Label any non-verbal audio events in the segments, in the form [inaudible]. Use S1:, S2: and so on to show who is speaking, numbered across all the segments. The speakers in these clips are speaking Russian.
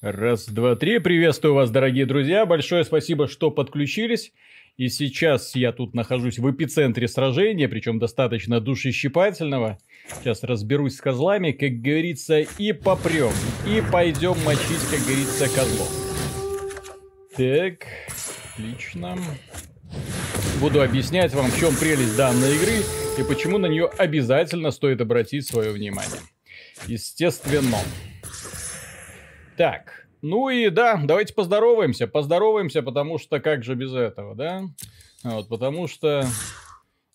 S1: Раз, два, три. Приветствую вас, дорогие друзья. Большое спасибо, что подключились. И сейчас я тут нахожусь в эпицентре сражения, причем достаточно душещипательного. Сейчас разберусь с козлами, как говорится, и попрем. И пойдем мочить, как говорится, козлов. Так, отлично. Буду объяснять вам, в чем прелесть данной игры и почему на нее обязательно стоит обратить свое внимание. Естественно. Так, ну и да, давайте поздороваемся. Поздороваемся, потому что как же без этого, да? Вот, потому что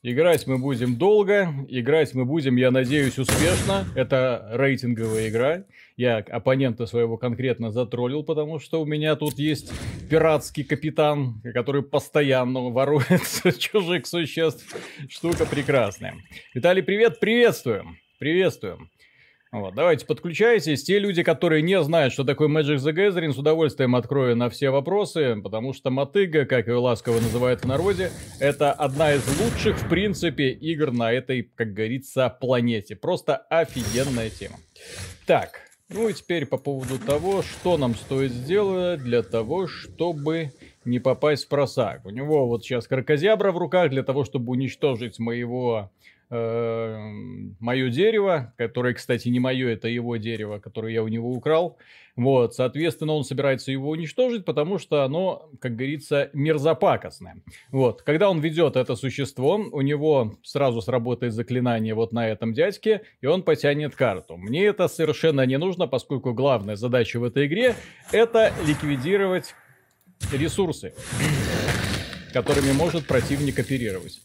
S1: играть мы будем долго, играть мы будем, я надеюсь, успешно. Это рейтинговая игра. Я оппонента своего конкретно затроллил, потому что у меня тут есть пиратский капитан, который постоянно ворует [laughs] чужих существ. Штука прекрасная. Виталий, привет, приветствуем. Приветствуем. Вот, давайте подключайтесь. Те люди, которые не знают, что такое Magic the Gathering, с удовольствием открою на все вопросы, потому что мотыга, как ее ласково называют в народе, это одна из лучших, в принципе, игр на этой, как говорится, планете. Просто офигенная тема. Так, ну и теперь по поводу того, что нам стоит сделать для того, чтобы не попасть в просак. У него вот сейчас крокозябра в руках для того, чтобы уничтожить моего мое дерево, которое, кстати, не мое, это его дерево, которое я у него украл. Вот, соответственно, он собирается его уничтожить, потому что оно, как говорится, мерзопакостное. Вот, когда он ведет это существо, у него сразу сработает заклинание вот на этом дядьке, и он потянет карту. Мне это совершенно не нужно, поскольку главная задача в этой игре это ликвидировать ресурсы, которыми может противник оперировать.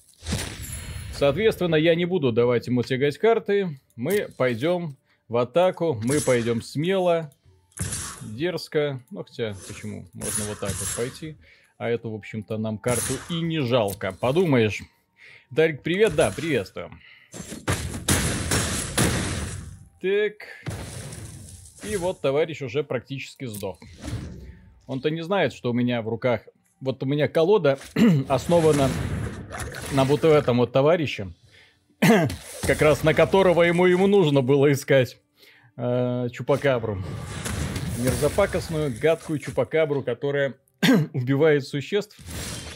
S1: Соответственно, я не буду давать ему тягать карты. Мы пойдем в атаку, мы пойдем смело, дерзко. Ну, хотя, почему? Можно вот так вот пойти. А эту, в общем-то, нам карту и не жалко. Подумаешь. Дарик, привет, да, приветствую. Так. И вот товарищ уже практически сдох. Он-то не знает, что у меня в руках... Вот у меня колода [clears throat] основана на вот этом вот товарище, как раз на которого ему ему нужно было искать э, чупакабру. Мерзопакостную, гадкую чупакабру, которая [clears throat] убивает существ.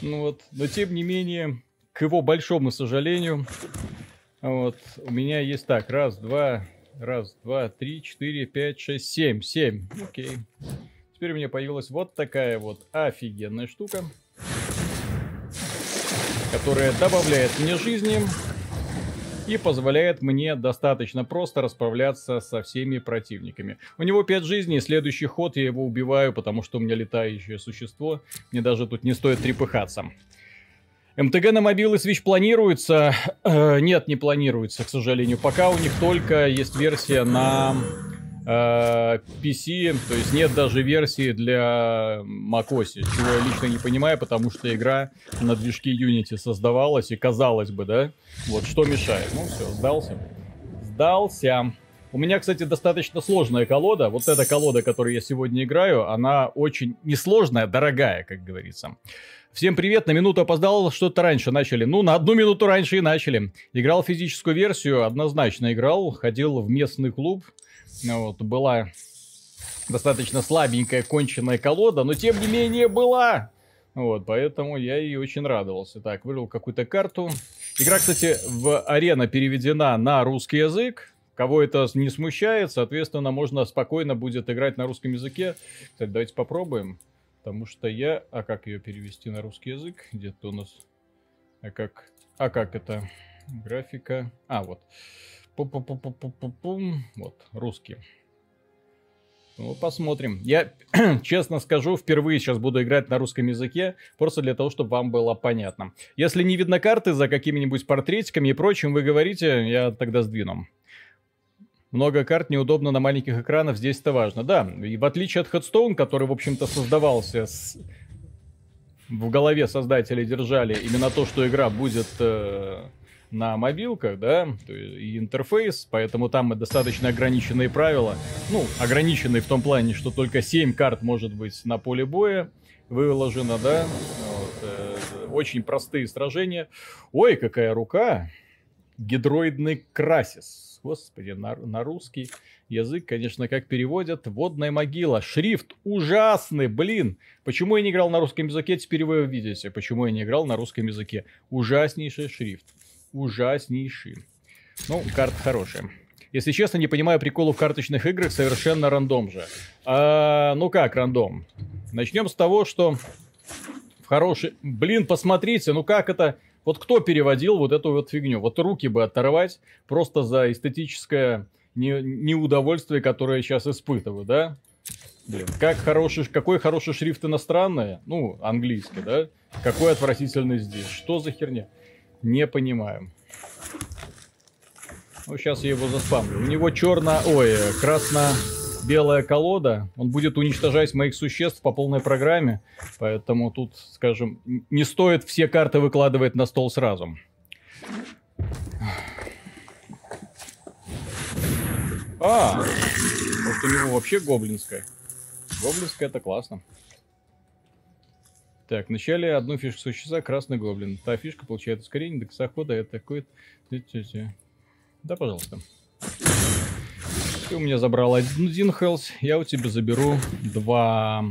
S1: Ну вот, но тем не менее, к его большому сожалению, вот, у меня есть так, раз, два, раз, два, три, четыре, пять, шесть, семь, семь, окей. Теперь у меня появилась вот такая вот офигенная штука которая добавляет мне жизни и позволяет мне достаточно просто расправляться со всеми противниками. У него 5 жизней, следующий ход я его убиваю, потому что у меня летающее существо. Мне даже тут не стоит трепыхаться. МТГ на мобилы Switch планируется? Э, нет, не планируется, к сожалению. Пока у них только есть версия на PC, то есть нет даже версии для macOS, чего я лично не понимаю, потому что игра на движке Unity создавалась, и казалось бы, да, вот что мешает. Ну все, сдался. Сдался. У меня, кстати, достаточно сложная колода. Вот эта колода, которую я сегодня играю, она очень несложная, дорогая, как говорится. Всем привет, на минуту опоздал, что-то раньше начали. Ну, на одну минуту раньше и начали. Играл физическую версию, однозначно играл, ходил в местный клуб, вот, была достаточно слабенькая конченная колода, но тем не менее была. Вот, поэтому я ей очень радовался. Так, выбрал какую-то карту. Игра, кстати, в арена переведена на русский язык. Кого это не смущает, соответственно, можно спокойно будет играть на русском языке. Кстати, давайте попробуем. Потому что я... А как ее перевести на русский язык? Где-то у нас... А как... А как это? Графика... А, вот. Пу-пу-пу-пу-пу-пум. Вот, русский. Ну, посмотрим. Я, честно скажу, впервые сейчас буду играть на русском языке, просто для того, чтобы вам было понятно. Если не видно карты за какими-нибудь портретиками и прочим, вы говорите, я тогда сдвину. Много карт неудобно на маленьких экранах, здесь это важно. Да, и в отличие от Headstone, который, в общем-то, создавался с... в голове создателей держали именно то, что игра будет э, на мобилках, да, и интерфейс, поэтому там достаточно ограниченные правила. Ну, ограниченные в том плане, что только 7 карт может быть на поле боя выложено, да. Вот, э, очень простые сражения. Ой, какая рука! Гидроидный красис. господи, на, на русский язык, конечно, как переводят. Водная могила. Шрифт ужасный, блин. Почему я не играл на русском языке, теперь вы видите. Почему я не играл на русском языке. Ужаснейший шрифт. Ужаснейший. Ну, карта хорошая. Если честно, не понимаю приколу в карточных играх, совершенно рандом же. А, ну как рандом? Начнем с того, что в хороший... Блин, посмотрите, ну как это... Вот кто переводил вот эту вот фигню? Вот руки бы оторвать просто за эстетическое не, неудовольствие, которое я сейчас испытываю, да? Блин, как хороший, какой хороший шрифт иностранный, ну, английский, да? Какой отвратительный здесь. Что за херня? Не понимаю. Ну, сейчас я его заспамлю. У него черно... Ой, красно-белая колода. Он будет уничтожать моих существ по полной программе. Поэтому тут, скажем, не стоит все карты выкладывать на стол сразу. А, может у него вообще гоблинская. Гоблинская это классно. Так, вначале одну фишку существа красный гоблин. Та фишка получает ускорение до косохода. Это такой... Да, пожалуйста. Ты у меня забрал один хелс, я у тебя заберу два.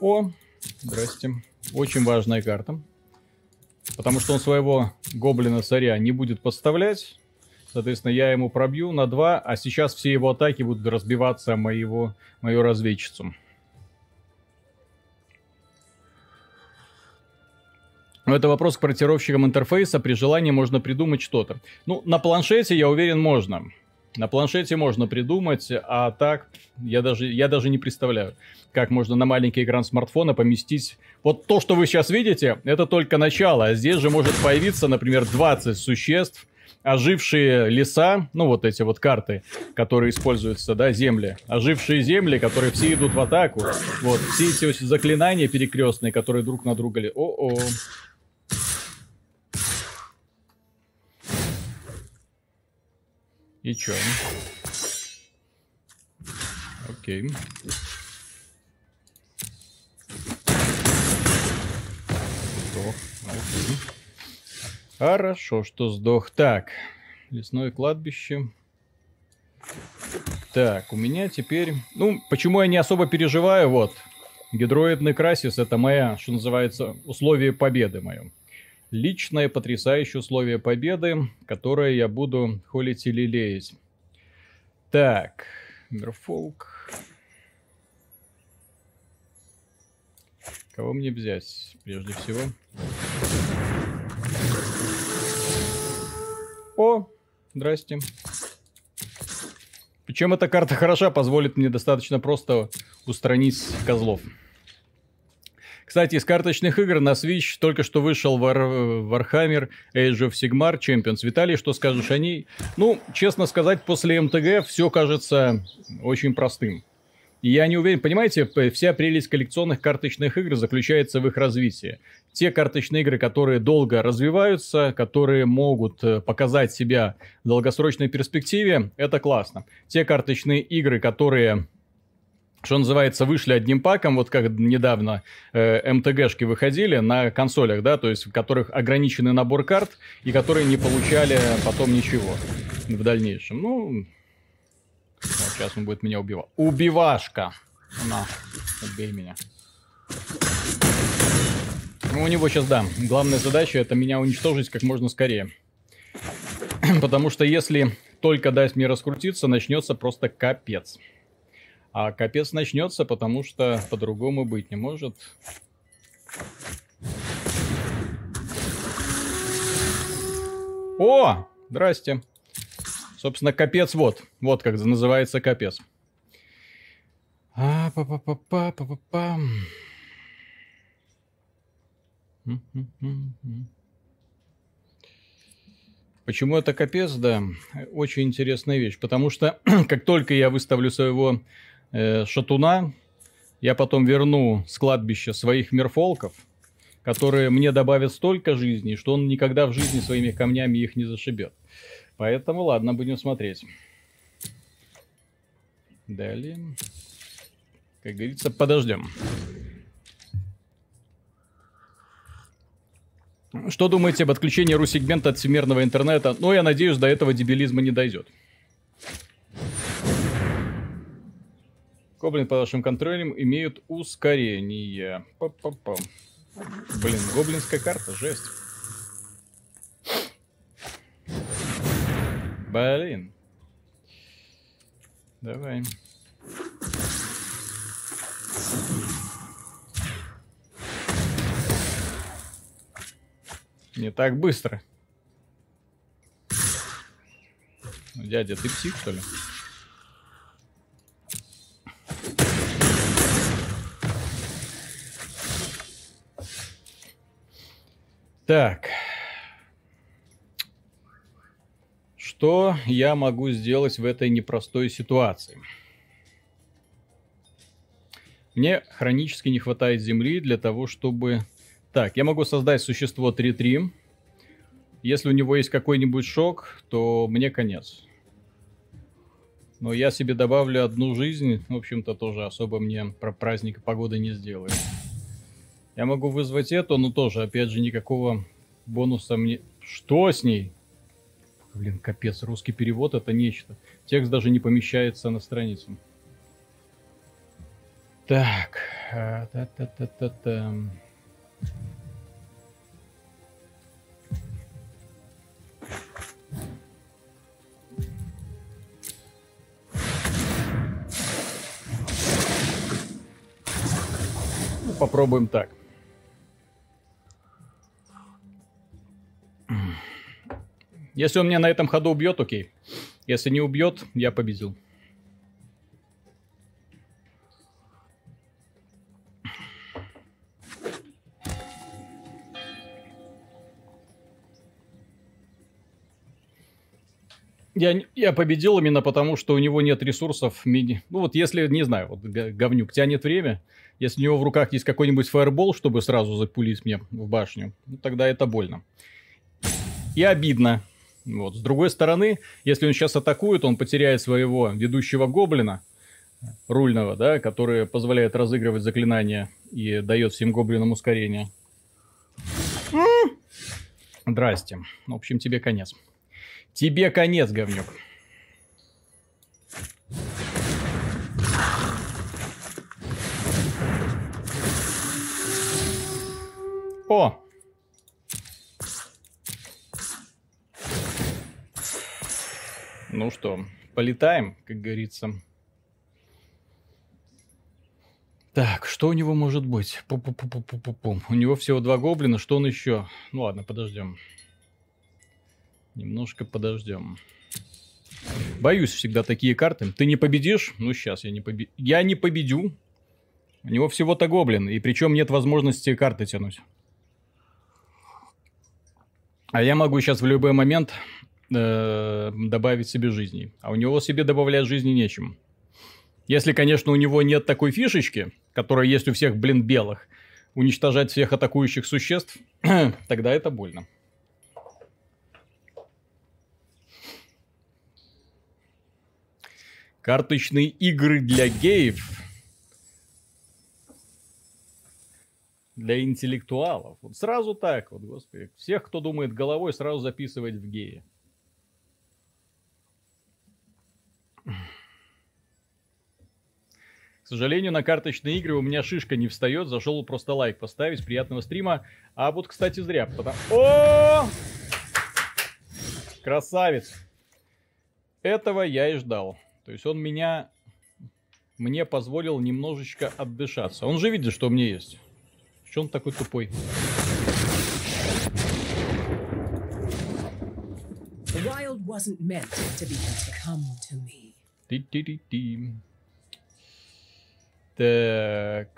S1: О, здрасте. Очень важная карта. Потому что он своего гоблина-царя не будет подставлять. Соответственно, я ему пробью на 2, а сейчас все его атаки будут разбиваться моего, мою разведчицу. Это вопрос к проектировщикам интерфейса. При желании можно придумать что-то. Ну, на планшете, я уверен, можно. На планшете можно придумать, а так я даже, я даже не представляю, как можно на маленький экран смартфона поместить... Вот то, что вы сейчас видите, это только начало. А здесь же может появиться, например, 20 существ, ожившие леса, ну вот эти вот карты, которые используются, да, земли, ожившие земли, которые все идут в атаку, вот, все эти заклинания перекрестные, которые друг на друга... О-о, И чё? Окей. Сдох. Окей. Хорошо, что сдох. Так, лесное кладбище. Так, у меня теперь... Ну, почему я не особо переживаю, вот. Гидроидный красис это моя, что называется, условие победы мое личное потрясающее условие победы, которое я буду холить и лелеять. Так, Мирфолк. Кого мне взять, прежде всего? О, здрасте. Причем эта карта хороша, позволит мне достаточно просто устранить козлов. Кстати, из карточных игр на Switch только что вышел War, Warhammer Age of Sigmar Champions. Виталий, что скажешь о ней? Ну, честно сказать, после МТГ все кажется очень простым. Я не уверен, понимаете, вся прелесть коллекционных карточных игр заключается в их развитии. Те карточные игры, которые долго развиваются, которые могут э, показать себя в долгосрочной перспективе, это классно. Те карточные игры, которые что называется, вышли одним паком, вот как недавно э, МТГшки выходили на консолях, да, то есть в которых ограниченный набор карт и которые не получали потом ничего в дальнейшем. Ну, вот сейчас он будет меня убивать. Убивашка! На, убей меня. Ну, у него сейчас, да, главная задача это меня уничтожить как можно скорее. [clears throat] Потому что если только дать мне раскрутиться, начнется просто капец. А капец начнется, потому что по-другому быть не может. О, здрасте. Собственно, капец вот. Вот как называется капец. А, па па па па па па па Почему это капец? Да, очень интересная вещь. Потому что [clears throat] как только я выставлю своего э, шатуна, я потом верну с кладбища своих мерфолков, которые мне добавят столько жизни, что он никогда в жизни своими камнями их не зашибет. Поэтому ладно, будем смотреть. Далее. Как говорится, подождем. Что думаете об отключении ру-сегмента от всемирного интернета? Ну, я надеюсь, до этого дебилизма не дойдет. Гоблин под вашим контролем имеют ускорение. Па-па-па. Блин, гоблинская карта, жесть. Блин. Давай. Не так быстро. Дядя, ты псих, что ли? Так. Что я могу сделать в этой непростой ситуации? Мне хронически не хватает земли для того, чтобы... Так, я могу создать существо 3-3. Если у него есть какой-нибудь шок, то мне конец. Но я себе добавлю одну жизнь. В общем-то, тоже особо мне про праздник погоды не сделает. Я могу вызвать эту, но тоже, опять же, никакого бонуса мне... Что с ней? Блин, капец, русский перевод это нечто. Текст даже не помещается на страницу. Так. Та-та-та-та-та. Ну, попробуем так. Если он меня на этом ходу убьет, окей. Если не убьет, я победил. Я, я победил именно потому, что у него нет ресурсов мини. Ну вот если, не знаю, вот говнюк тянет время, если у него в руках есть какой-нибудь фаербол, чтобы сразу запулить мне в башню, ну, тогда это больно. И обидно. Вот. С другой стороны, если он сейчас атакует, он потеряет своего ведущего гоблина, рульного, да, который позволяет разыгрывать заклинания и дает всем гоблинам ускорение. Здрасте. В общем, тебе конец. Тебе конец, говнюк. О, Ну что, полетаем, как говорится. Так, что у него может быть? Пу -пу -пу -пу -пу -пу. У него всего два гоблина, что он еще? Ну ладно, подождем. Немножко подождем. Боюсь всегда такие карты. Ты не победишь? Ну сейчас я не победю. Я не победю. У него всего-то гоблин, и причем нет возможности карты тянуть. А я могу сейчас в любой момент э, добавить себе жизни. А у него себе добавлять жизни нечем. Если, конечно, у него нет такой фишечки, которая есть у всех, блин, белых, уничтожать всех атакующих существ, [clears throat] тогда это больно. Карточные игры для геев. Для интеллектуалов. Вот сразу так, вот, господи. Всех, кто думает головой, сразу записывать в геи. К сожалению, на карточные игры у меня шишка не встает. Зашел просто лайк поставить. Приятного стрима. А вот, кстати, зря. Потому... О! Красавец. Этого я и ждал. То есть он меня... Мне позволил немножечко отдышаться. Он же видит, что у меня есть. Что он такой тупой? wasn't meant to be come to me. Ти-ти-ти-ти. Так.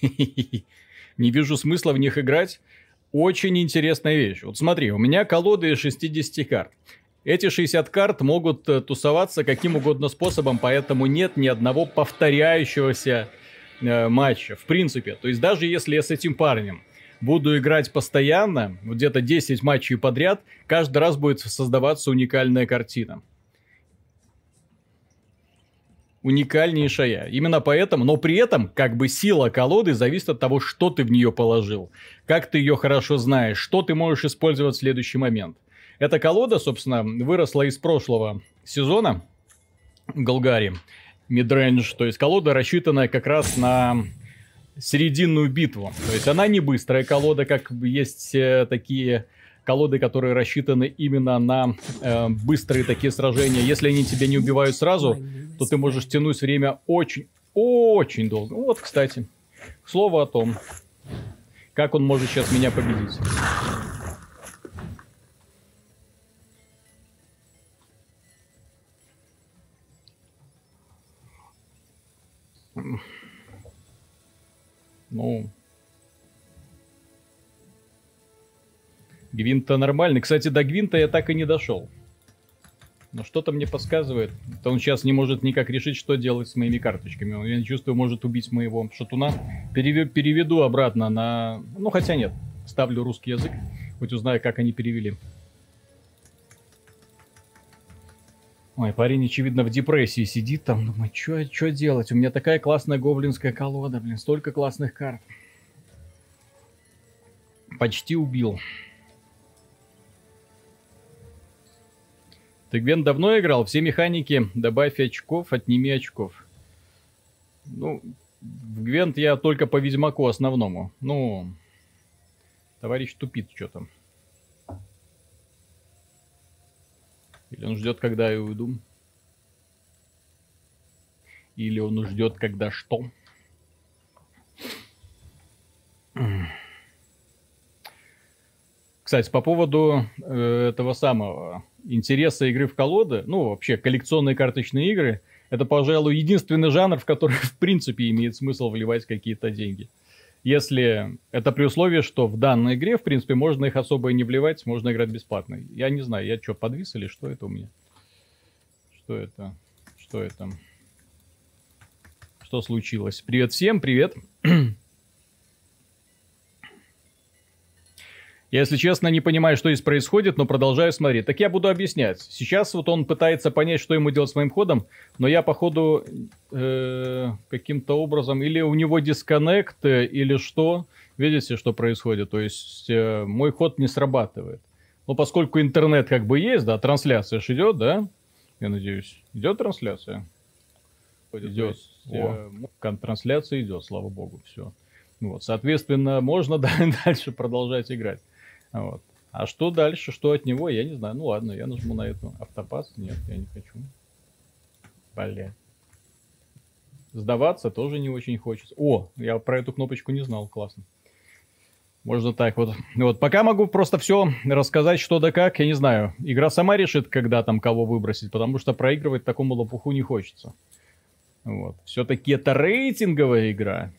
S1: [laughs] Не вижу смысла в них играть. Очень интересная вещь. Вот смотри, у меня колоды 60 карт. Эти 60 карт могут э, тусоваться каким угодно способом, поэтому нет ни одного повторяющегося э, матча, в принципе. То есть даже если я с этим парнем буду играть постоянно, где-то 10 матчей подряд, каждый раз будет создаваться уникальная картина. уникальнейшая. Именно поэтому, но при этом, как бы сила колоды зависит от того, что ты в нее положил, как ты ее хорошо знаешь, что ты можешь использовать в следующий момент. Эта колода, собственно, выросла из прошлого сезона Голгари, Мидрэндж, то есть колода, рассчитанная как раз на серединную битву. То есть она не быстрая колода, как есть э, такие колоды, которые рассчитаны именно на э, быстрые такие сражения. Если они тебя не убивают сразу, то ты можешь тянуть время очень, очень долго. Вот, кстати, к слову о том, как он может сейчас меня победить. Ну, Гвинта нормальный. Кстати, до Гвинта я так и не дошел. Но что-то мне подсказывает. То он сейчас не может никак решить, что делать с моими карточками. Он, я чувствую, может убить моего шатуна. Переведу, переведу обратно на... Ну, хотя нет. Ставлю русский язык. Хоть узнаю, как они перевели. Ой, парень, очевидно, в депрессии сидит там. Думает, что делать? У меня такая классная гоблинская колода, блин. Столько классных карт. Почти убил. Ты Гвен давно играл? Все механики, добавь очков, отними очков. Ну, в Гвент я только по Ведьмаку основному. Ну, товарищ тупит что-то. Или он ждет, когда я уйду. Или он ждет, когда что. Кстати, по поводу э, этого самого интереса игры в колоды, ну, вообще, коллекционные карточные игры, это, пожалуй, единственный жанр, в который, [laughs] в принципе, имеет смысл вливать какие-то деньги. Если это при условии, что в данной игре, в принципе, можно их особо и не вливать, можно играть бесплатно. Я не знаю, я что, подвис или что это у меня? Что это? Что это? Что случилось? Привет всем, привет. [clears throat] Я, если честно, не понимаю, что здесь происходит, но продолжаю смотреть. Так я буду объяснять. Сейчас вот он пытается понять, что ему делать с моим ходом, но я, походу, э, каким-то образом... Или у него дисконнект, э, или что. Видите, что происходит? То есть э, мой ход не срабатывает. Но поскольку интернет как бы есть, да, трансляция же идет, да? Я надеюсь. Идет трансляция? Идет. О. Трансляция идет, слава богу, все. Вот, соответственно, можно [laughs] дальше продолжать играть. Вот. А что дальше, что от него, я не знаю. Ну ладно, я нажму на эту автопас. Нет, я не хочу. Бля. Сдаваться тоже не очень хочется. О, я про эту кнопочку не знал, классно. Можно так вот. Вот, пока могу просто все рассказать, что да как, я не знаю. Игра сама решит, когда там кого выбросить, потому что проигрывать такому лопуху не хочется. Вот. Все-таки это рейтинговая игра.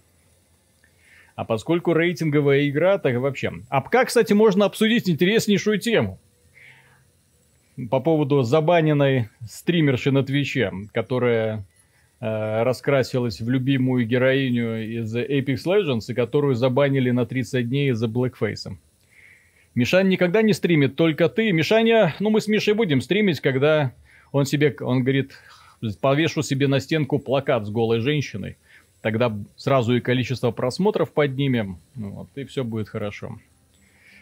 S1: А поскольку рейтинговая игра, так вообще. А как, кстати, можно обсудить интереснейшую тему? По поводу забаненной стримерши на Твиче, которая э, раскрасилась в любимую героиню из Apex Legends, и которую забанили на 30 дней из-за блэкфейса. Мишань никогда не стримит, только ты. Мишаня, ну мы с Мишей будем стримить, когда он себе, он говорит, повешу себе на стенку плакат с голой женщиной. Тогда сразу и количество просмотров поднимем, ну вот, и все будет хорошо.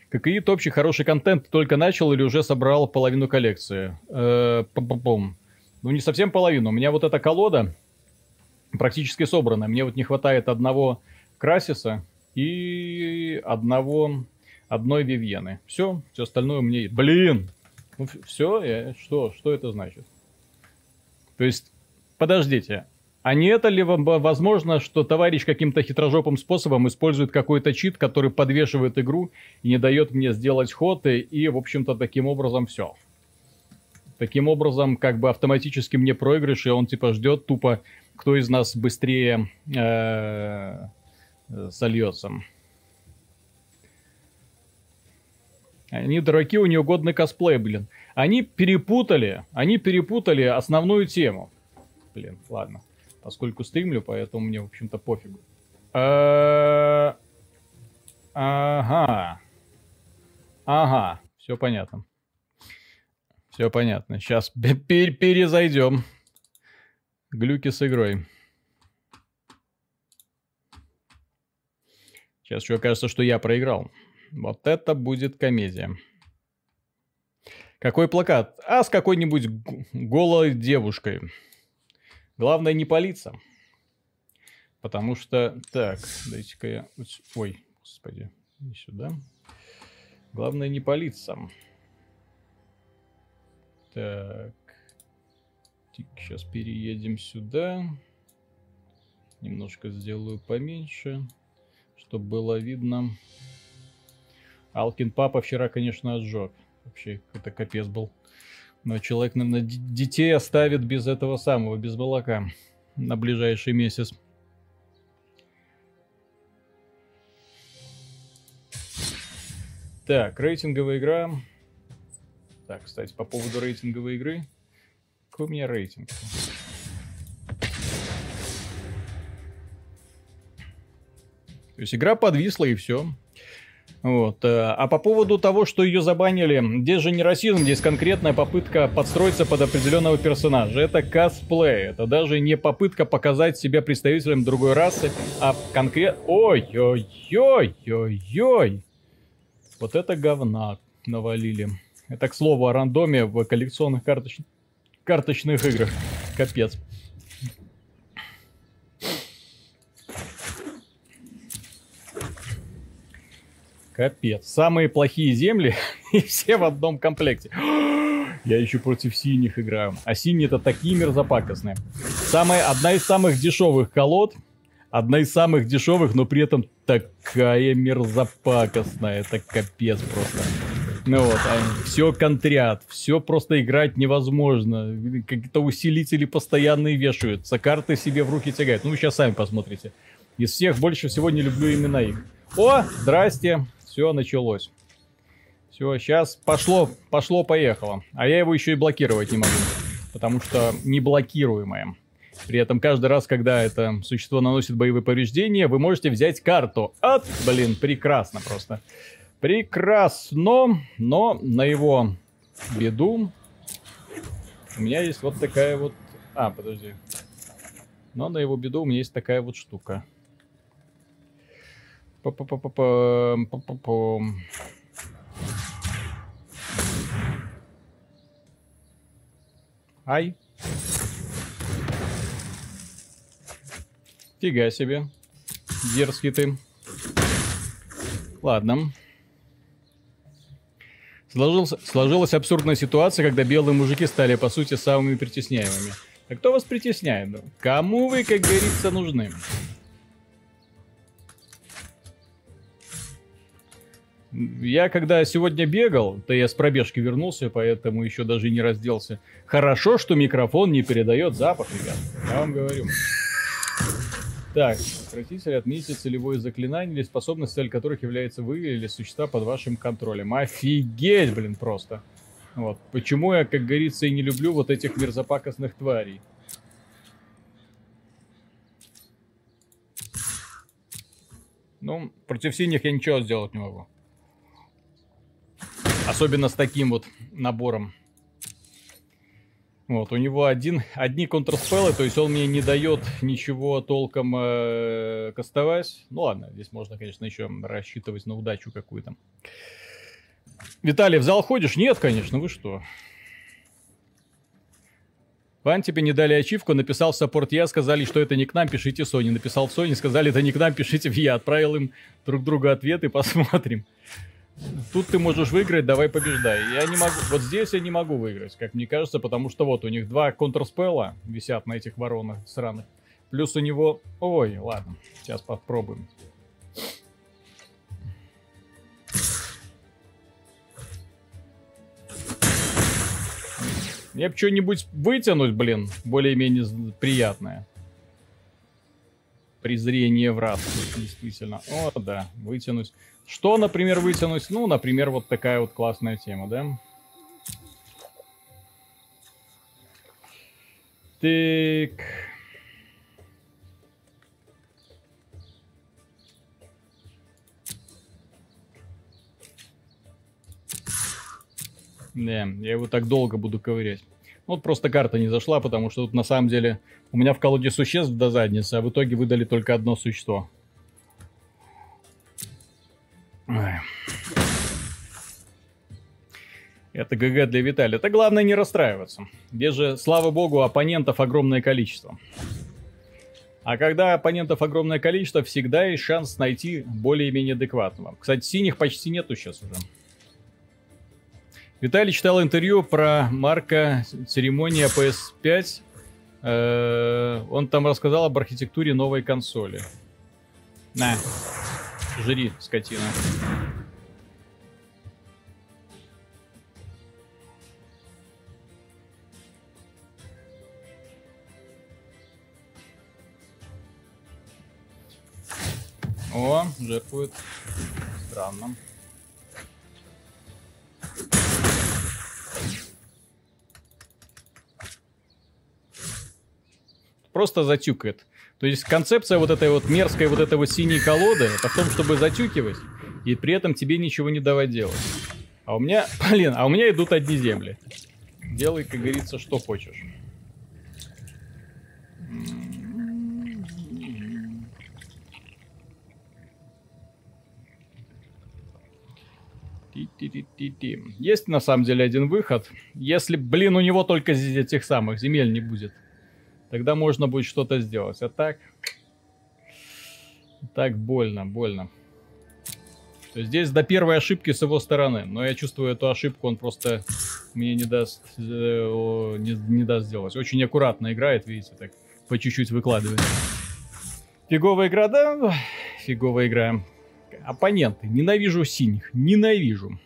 S1: ККИ топчик, хороший контент только начал или уже собрал половину коллекции? Э, ну, не совсем половину. У меня вот эта колода практически собрана. Мне вот не хватает одного Красиса и одного, одной Вивьены. Все, все остальное мне... Блин! Ну, все, я... что, что это значит? То есть, подождите, а не это ли возможно, что товарищ каким-то хитрожопым способом использует какой-то чит, который подвешивает игру и не дает мне сделать ход, и, и в общем-то, таким образом все. Таким образом, как бы автоматически мне проигрыш, и он типа ждет тупо, кто из нас быстрее э, сольется. Они дураки, у нее годный косплей, блин. Они перепутали, они перепутали основную тему. Блин, ладно поскольку стримлю, поэтому мне, в общем-то, пофигу. Э, ага. Ага, все понятно. Все понятно. Сейчас перезайдем. Глюки с игрой. Сейчас еще кажется, что я проиграл. Вот это будет комедия. Какой плакат? А с какой-нибудь голой девушкой. Главное не палиться. Потому что... Так, дайте-ка я... Ой, господи. Не сюда. Главное не палиться. Так. Сейчас переедем сюда. Немножко сделаю поменьше, чтобы было видно. Алкин папа вчера, конечно, сжег. Вообще, это капец был. Но человек, наверное, детей оставит без этого самого, без молока на ближайший месяц. Так, рейтинговая игра. Так, кстати, по поводу рейтинговой игры. Какой у меня рейтинг? То есть игра подвисла и все. Вот. Э, а по поводу того, что ее забанили, здесь же не расизм, здесь конкретная попытка подстроиться под определенного персонажа. Это косплей. Это даже не попытка показать себя представителем другой расы, а конкретно... Ой-ой-ой-ой-ой. Вот это говна навалили. Это, к слову, о рандоме в коллекционных карточ... карточных играх. Капец. Капец. Самые плохие земли [laughs] и все в одном комплекте. Я еще против синих играю. А синие это такие мерзопакостные. Самая, одна из самых дешевых колод. Одна из самых дешевых, но при этом такая мерзопакостная. Это капец просто. Ну вот, а все контрят, все просто играть невозможно. Какие-то усилители постоянные вешаются, карты себе в руки тягают. Ну, вы сейчас сами посмотрите. Из всех больше всего не люблю именно их. О, здрасте. Все началось. Все, сейчас пошло, пошло, поехало. А я его еще и блокировать не могу. Потому что неблокируемое. При этом каждый раз, когда это существо наносит боевые повреждения, вы можете взять карту. От, блин, прекрасно просто. Прекрасно, но на его беду у меня есть вот такая вот... А, подожди. Но на его беду у меня есть такая вот штука. Ай. Фига себе. Дерзкий ты. Ладно. Сложился, сложилась абсурдная ситуация, когда белые мужики стали, по сути, самыми притесняемыми. А кто вас притесняет? Кому вы, как говорится, нужны? Я когда сегодня бегал, то я с пробежки вернулся, поэтому еще даже не разделся. Хорошо, что микрофон не передает запах, ребят. Я вам говорю. Так, сократитель отметьте целевое заклинание или способность, цель которых является вы или существа под вашим контролем. Офигеть, блин, просто. Вот. Почему я, как говорится, и не люблю вот этих мерзопакостных тварей. Ну, против синих я ничего сделать не могу. Особенно с таким вот набором. Вот, у него один, одни контрспеллы, то есть он мне не дает ничего толком э, кастовать. Ну ладно, здесь можно, конечно, еще рассчитывать на удачу какую-то. Виталий, в зал ходишь? Нет, конечно, вы что? Ван тебе не дали ачивку, написал в саппорт я, сказали, что это не к нам, пишите Sony. Написал в Sony, сказали, это не к нам, пишите в я. Отправил им друг другу ответы, посмотрим. Тут ты можешь выиграть, давай побеждай. Я не могу, вот здесь я не могу выиграть, как мне кажется, потому что вот у них два контрспелла висят на этих воронах сраных. Плюс у него... Ой, ладно, сейчас попробуем. Мне бы что-нибудь вытянуть, блин, более-менее приятное. Презрение в раз, действительно. О, да, вытянуть. Что, например, вытянуть? Ну, например, вот такая вот классная тема, да? Так. Да, я его так долго буду ковырять. Вот просто карта не зашла, потому что тут на самом деле у меня в колоде существ до задницы, а в итоге выдали только одно существо. Это ГГ для Виталия. Это главное не расстраиваться. Где же, слава богу, оппонентов огромное количество. А когда оппонентов огромное количество, всегда есть шанс найти более-менее адекватного. Кстати, синих почти нету сейчас уже. Виталий читал интервью про Марка церемония PS5. Э, он там рассказал об архитектуре новой консоли. На, жри, скотина. О, жертвует. Странно. Просто затюкает. То есть концепция вот этой вот мерзкой вот этой вот синей колоды, это в том, чтобы затюкивать, и при этом тебе ничего не давать делать. А у меня, [laughs] блин, а у меня идут одни земли. Делай, как говорится, что хочешь. Есть на самом деле один выход. Если, блин, у него только этих самых земель не будет, тогда можно будет что-то сделать. А так... Так больно, больно. То есть здесь до первой ошибки с его стороны. Но я чувствую эту ошибку, он просто мне не даст, э, не, не даст сделать. Очень аккуратно играет, видите, так по чуть-чуть выкладывает. Фиговая игра, да? Фиговая игра. Оппоненты. Ненавижу синих. Ненавижу.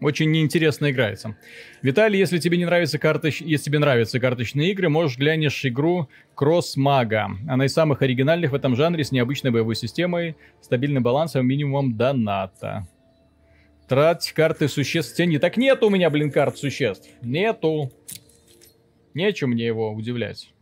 S1: Очень неинтересно играется. Виталий, если тебе не нравятся карточ... если тебе нравятся карточные игры, можешь глянешь игру Cross Maga. Она из самых оригинальных в этом жанре с необычной боевой системой, стабильным балансом, минимумом доната. Трать карты существ тени. Так нет у меня, блин, карт существ. Нету. Нечем мне его удивлять.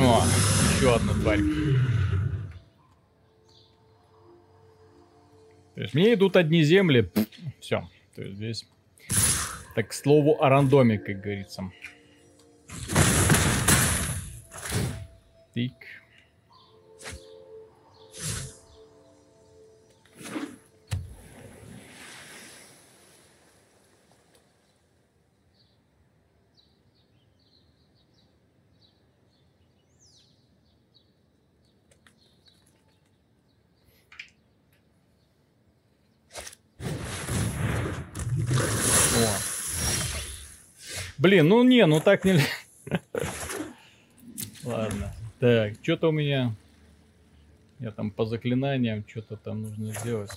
S1: О, еще одна тварь. То есть мне идут одни земли. Все. То есть здесь... Так, к слову о рандоме, как говорится. Тик. Блин, ну не, ну так нельзя. Ладно. Так, что-то у меня... Я там по заклинаниям что-то там нужно сделать.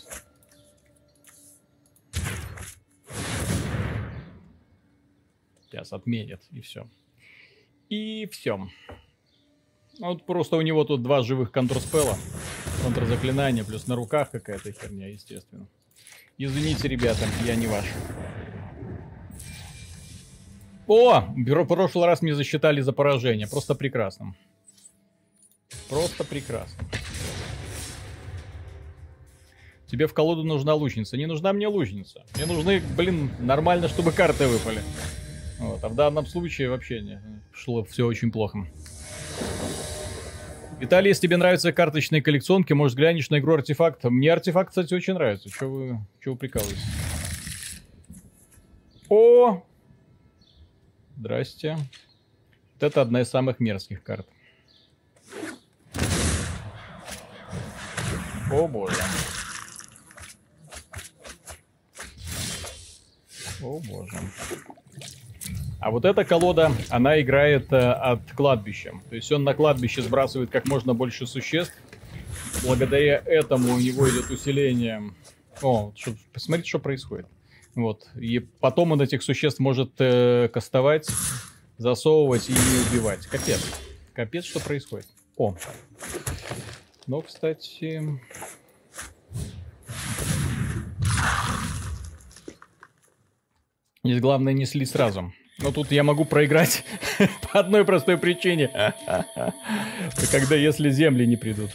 S1: Сейчас отменят, и все. И все. Вот просто у него тут два живых контрспела. Контрзаклинания, плюс на руках какая-то херня, естественно. Извините, ребята, я не ваш. О, в прошлый раз мне засчитали за поражение. Просто прекрасно. Просто прекрасно. Тебе в колоду нужна лучница. Не нужна мне лучница. Мне нужны, блин, нормально, чтобы карты выпали. Вот. А в данном случае вообще не шло все очень плохо. Виталий, если тебе нравятся карточные коллекционки, может глянешь на игру артефакт. Мне артефакт, кстати, очень нравится. Че вы, че вы прикалываетесь? О, Здрасте. Вот это одна из самых мерзких карт. О боже. О боже. А вот эта колода, она играет э, от кладбища. То есть он на кладбище сбрасывает как можно больше существ. Благодаря этому у него идет усиление. О, что, посмотрите, что происходит. Вот. И потом он этих существ может э, кастовать, засовывать и убивать. Капец. Капец, что происходит. О. Но, кстати... Здесь главное не слить сразу. Но тут я могу проиграть [laughs] по одной простой причине. [laughs] Когда если земли не придут.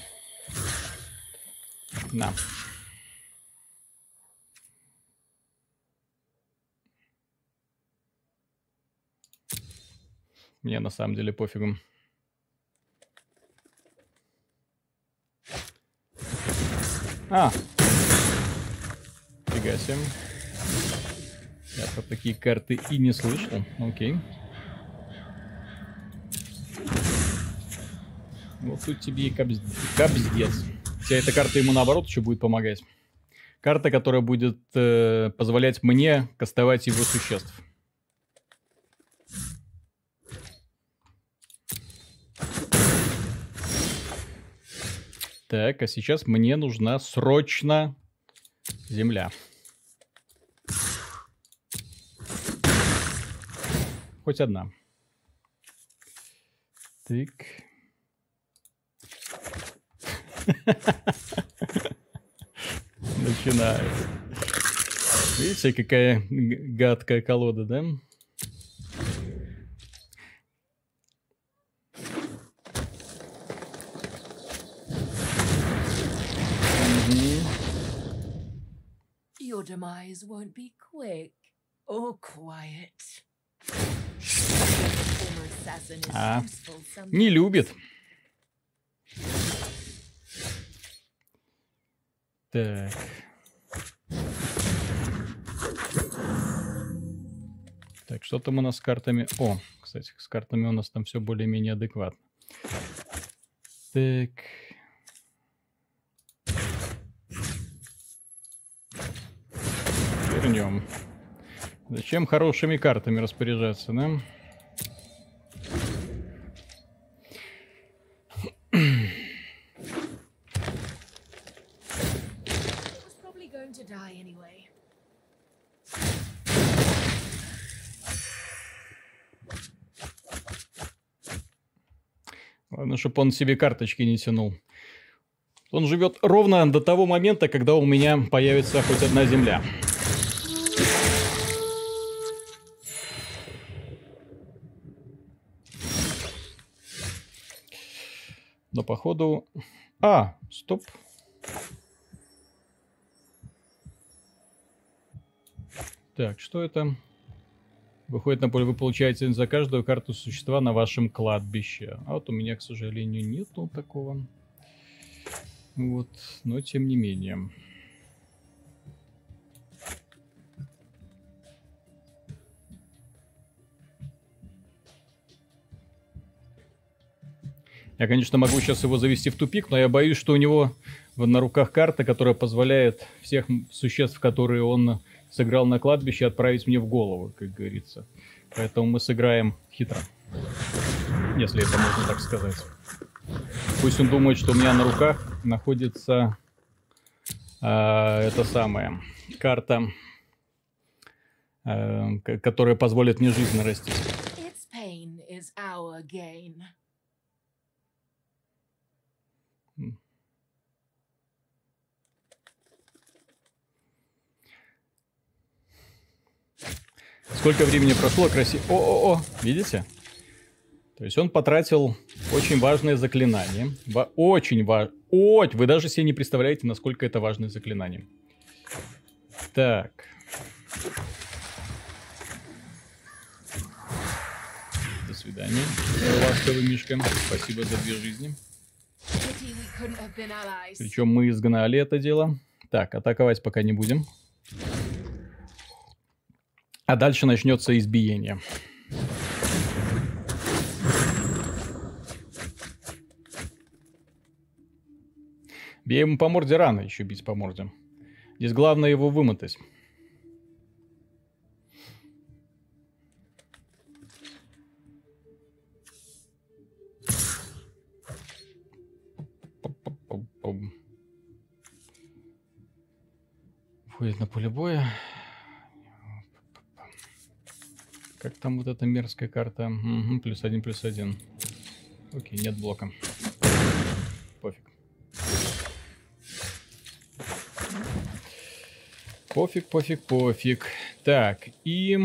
S1: На. Мне на самом деле пофигу. А. Фига себе. Я про такие карты и не слышал. Окей. Вот тут тебе и капз... капздец. Вся эта карта ему наоборот еще будет помогать. Карта, которая будет э, позволять мне кастовать его существ. Так, а сейчас мне нужна срочно земля. Хоть одна. Так. [laughs] Начинает. Видите, какая гадкая колода, да? Demise won't be quick or quiet. А, не любит. Так. Так, что там у нас с картами? О, кстати, с картами у нас там все более-менее адекватно. Так. Вернем. Зачем хорошими картами распоряжаться, да? Главное, чтобы он себе карточки не тянул. Он живет ровно до того момента, когда у меня появится хоть одна земля. Но походу... А, стоп. Так, что это? Выходит на поле, вы получаете за каждую карту существа на вашем кладбище. А вот у меня, к сожалению, нету такого. Вот, но тем не менее. Я, конечно, могу сейчас его завести в тупик, но я боюсь, что у него на руках карта, которая позволяет всех существ, которые он сыграл на кладбище, отправить мне в голову, как говорится. Поэтому мы сыграем хитро. Если это можно так сказать. Пусть он думает, что у меня на руках находится э, это самая карта, э, которая позволит мне жизнь нарастить. Сколько времени прошло, красиво. О-о-о, видите? То есть он потратил очень важное заклинание. Во- очень важное. Ой, вы даже себе не представляете, насколько это важное заклинание. Так. До свидания. Ласковый Мишка. Спасибо за две жизни. Причем мы изгнали это дело. Так, атаковать пока не будем. А дальше начнется избиение. Бей ему по морде рано еще бить по морде. Здесь главное его вымотать. Входит на поле боя. Как там вот эта мерзкая карта? Угу, плюс один, плюс один. Окей, нет блока. Пофиг. Пофиг, пофиг, пофиг. Так, и...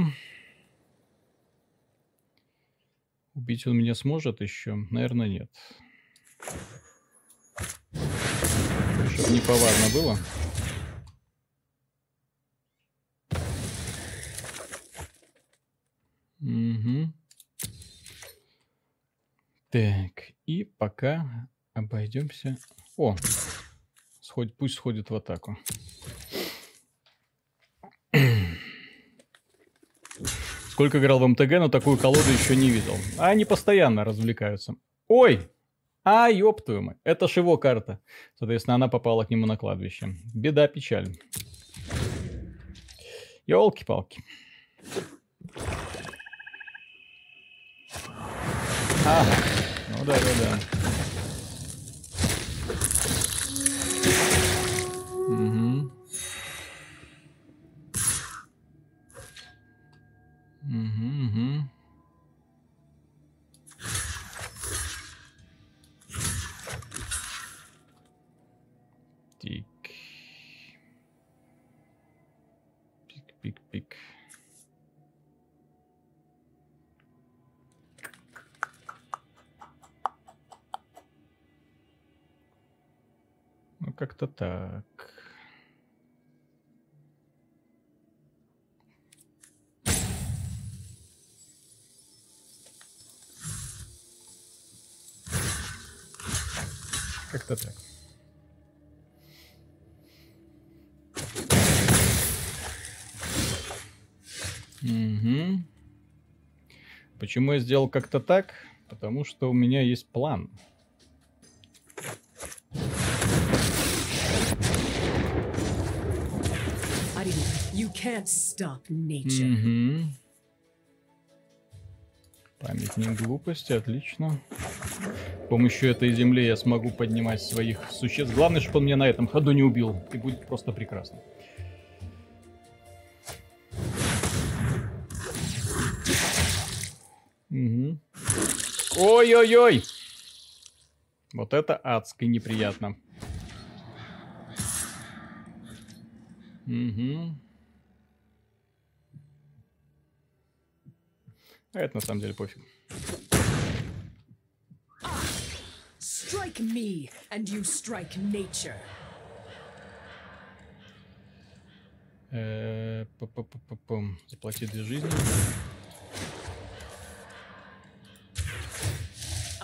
S1: Убить он меня сможет еще? Наверное, нет. Чтобы неповадно было. Угу. Так, и пока обойдемся. О, сходит, пусть сходит в атаку. Сколько играл в МТГ, но такую колоду еще не видел. А они постоянно развлекаются. Ой! А, ёб твою мать. Это ж его карта. Соответственно, она попала к нему на кладбище. Беда, печаль. Ёлки-палки. Ага. Ну да, Почему я сделал как-то так? Потому что у меня есть план. You can't stop nature. Угу. Памятник глупости, отлично. С помощью этой земли я смогу поднимать своих существ. Главное, чтобы он меня на этом ходу не убил. И будет просто прекрасно. Ой-ой-ой! Вот это адски неприятно. Угу. А это на самом деле пофиг. Strike me, and you strike nature. Э, Заплати две жизни.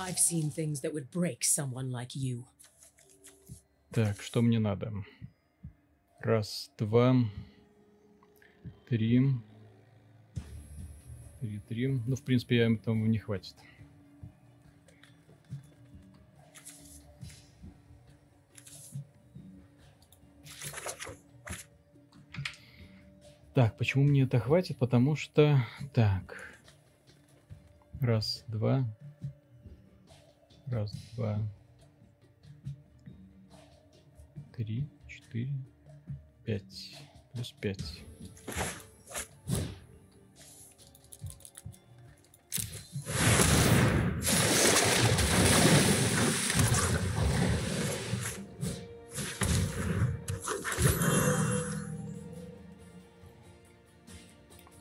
S1: I've seen things that would break someone like you. Так, что мне надо? Раз, два, три. Три, три. Ну, в принципе, я этого не хватит. Так, почему мне это хватит? Потому что... Так. Раз, два. Раз, два. Три, четыре, пять. Плюс пять.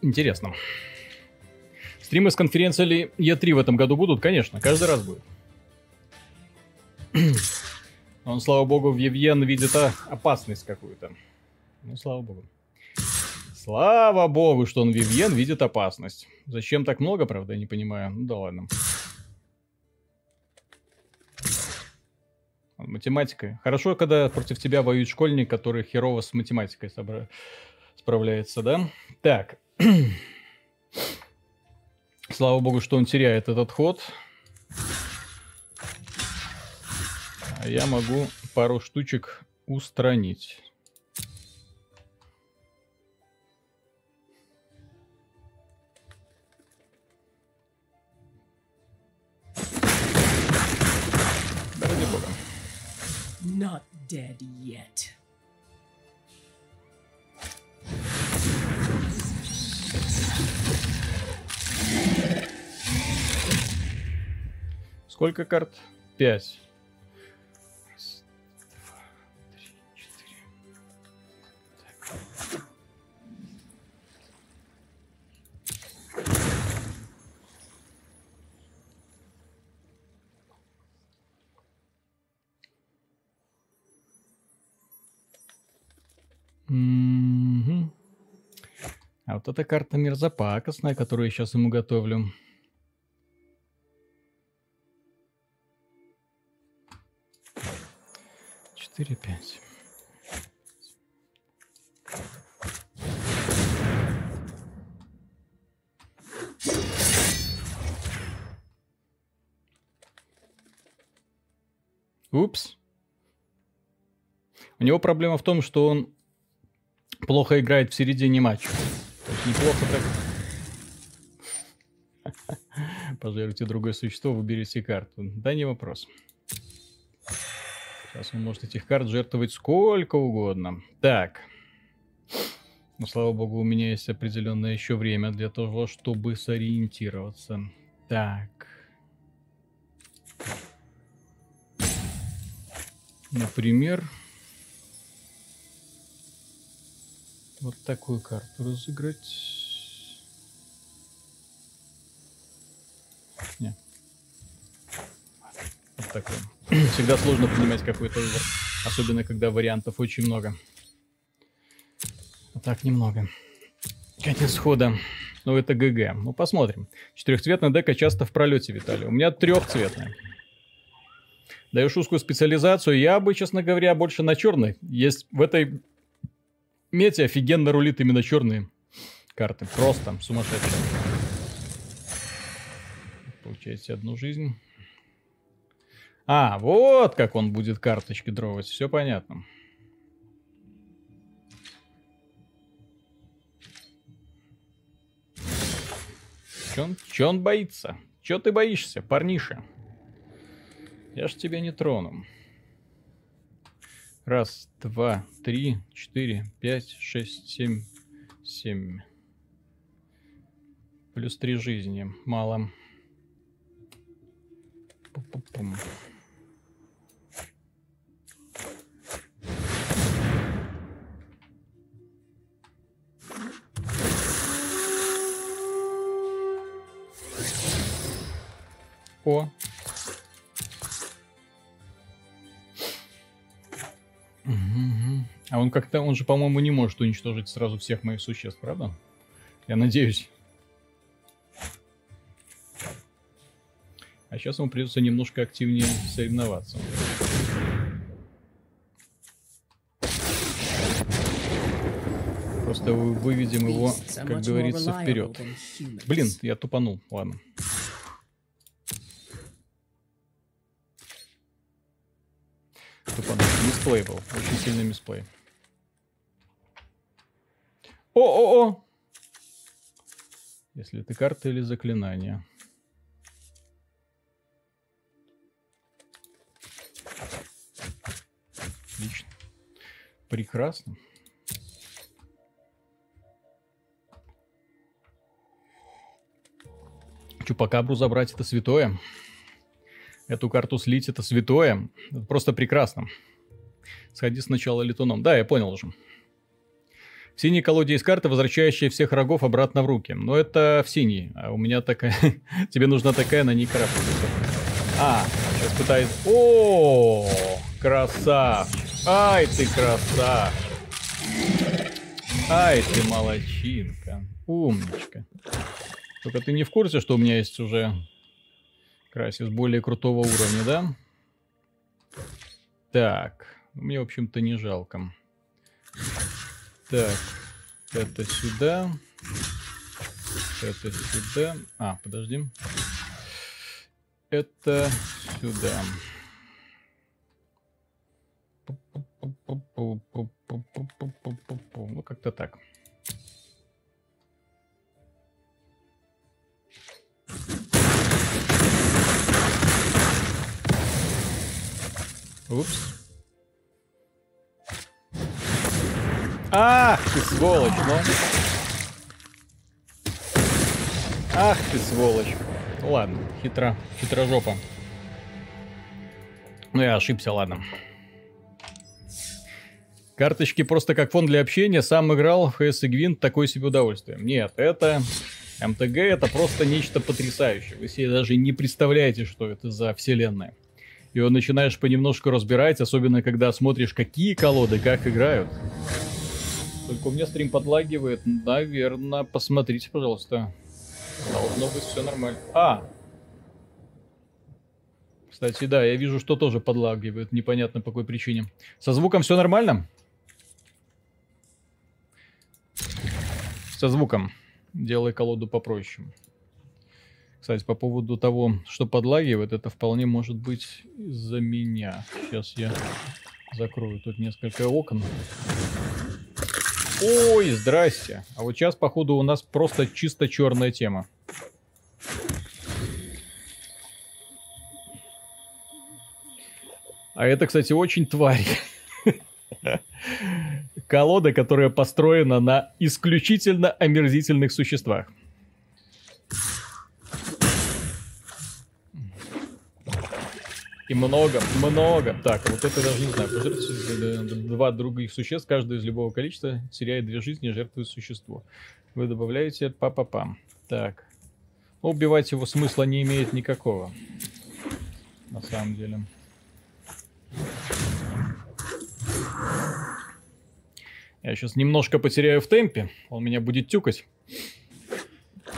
S1: Интересно. Стримы с конференции E3 в этом году будут? Конечно, каждый раз будет. Он, слава богу, в Евген видит опасность какую-то. Ну, слава богу. Слава богу, что он Вивьен видит опасность. Зачем так много, правда, я не понимаю. Ну да ладно. Математика. Хорошо, когда против тебя воюет школьник, который херово с математикой собра... справляется, да? Так. [clears throat] Слава богу, что он теряет этот ход. Я могу пару штучек устранить. Ради бога. Not dead yet. Сколько карт? Пять. Вот эта карта мерзопакостная, которую я сейчас ему готовлю. Четыре, пять. Упс. У него проблема в том, что он плохо играет в середине матча. Неплохо так... [laughs] Пожалуйте другое существо, выберите карту. Да, не вопрос. Сейчас он может этих карт жертвовать сколько угодно. Так. Ну, слава богу, у меня есть определенное еще время для того, чтобы сориентироваться. Так. Например, вот такую карту разыграть. Не. Вот такой. Всегда сложно принимать какой-то выбор. Особенно, когда вариантов очень много. А так немного. Конец хода. Ну, это ГГ. Ну, посмотрим. Четырехцветная дека часто в пролете, Виталий. У меня трехцветная. Даешь узкую специализацию. Я бы, честно говоря, больше на черный. Есть в этой мете офигенно рулит именно черные карты. Просто сумасшедшие. Получаете одну жизнь. А, вот как он будет карточки дровать. Все понятно. Че он, че он боится? Че ты боишься, парниша? Я ж тебя не трону. Раз, два, три, четыре, пять, шесть, семь, семь. Плюс три жизни. Мало. Пу-пу-пум. О, А он как-то, он же, по-моему, не может уничтожить сразу всех моих существ, правда? Я надеюсь. А сейчас ему придется немножко активнее соревноваться. Просто выведем его, как говорится, вперед. Блин, я тупанул. Ладно. Тупанул. Мисплей был. Очень сильный мисплей. О-о-о! Если это карта или заклинание. Отлично. Прекрасно. Чупакабру забрать это святое. Эту карту слить это святое. Это просто прекрасно. Сходи сначала летуном. Да, я понял уже. В синей колоде есть карта, возвращающая всех врагов обратно в руки. Но это в синий. А у меня такая... [laughs] Тебе нужна такая, на ней крафт. А, сейчас пытаюсь... О, красавчик. Ай ты красавчик. Ай ты молочинка. Умничка. Только ты не в курсе, что у меня есть уже красис более крутого уровня, да? Так. Мне, в общем-то, не жалко. Так, это сюда. Это сюда. А, подожди. Это сюда. Ну, как-то так. Упс. Ах ты сволочь, ну. Ах ты сволочь. Ладно, хитро, хитрожопа. Ну я ошибся, ладно. Карточки просто как фон для общения. Сам играл в CS и Gwent, такое себе удовольствие. Нет, это... МТГ это просто нечто потрясающее. Вы себе даже не представляете, что это за вселенная. И начинаешь понемножку разбирать, особенно когда смотришь, какие колоды как играют. Только у меня стрим подлагивает. Наверное, посмотрите, пожалуйста. Должно быть все нормально. А! Кстати, да, я вижу, что тоже подлагивает. Непонятно по какой причине. Со звуком все нормально? Со звуком. Делай колоду попроще. Кстати, по поводу того, что подлагивает, это вполне может быть из-за меня. Сейчас я закрою тут несколько окон. Ой, здрасте. А вот сейчас, походу, у нас просто чисто черная тема. А это, кстати, очень тварь. Колода, которая построена на исключительно омерзительных существах. И много, много. Так, вот это даже не знаю. Два других существ, каждое из любого количества теряет две жизни жертвует существо. Вы добавляете па-па-пам. Так. Ну, убивать его смысла не имеет никакого. На самом деле. Я сейчас немножко потеряю в темпе. Он меня будет тюкать.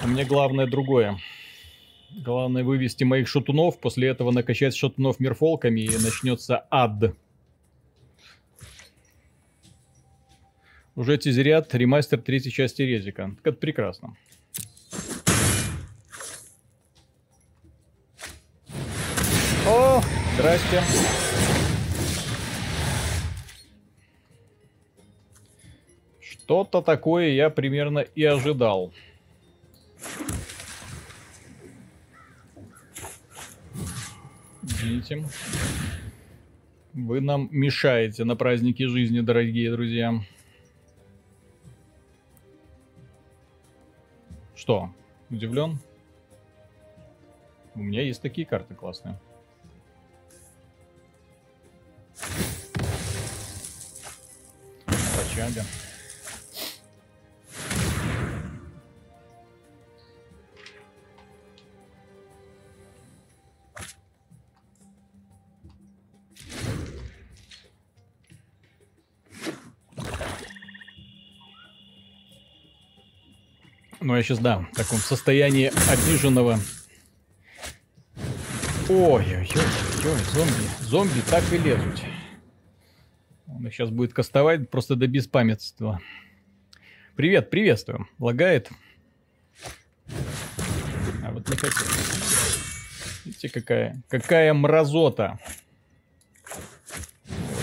S1: А мне главное другое. Главное вывести моих шатунов, после этого накачать шатунов мирфолками и начнется ад. Уже тизерят ремастер третьей части Резика. Так это прекрасно. О, здрасте. Что-то такое я примерно и ожидал. Извините. Вы нам мешаете на празднике жизни, дорогие друзья. Что, удивлен? У меня есть такие карты классные. Почага. Я сейчас, да, в таком состоянии обиженного. Ой-ой-ой, зомби. Зомби так и лезут. Он сейчас будет кастовать просто до беспамятства. Привет, приветствую. Лагает. А вот не хотел. Видите, какая, какая мразота.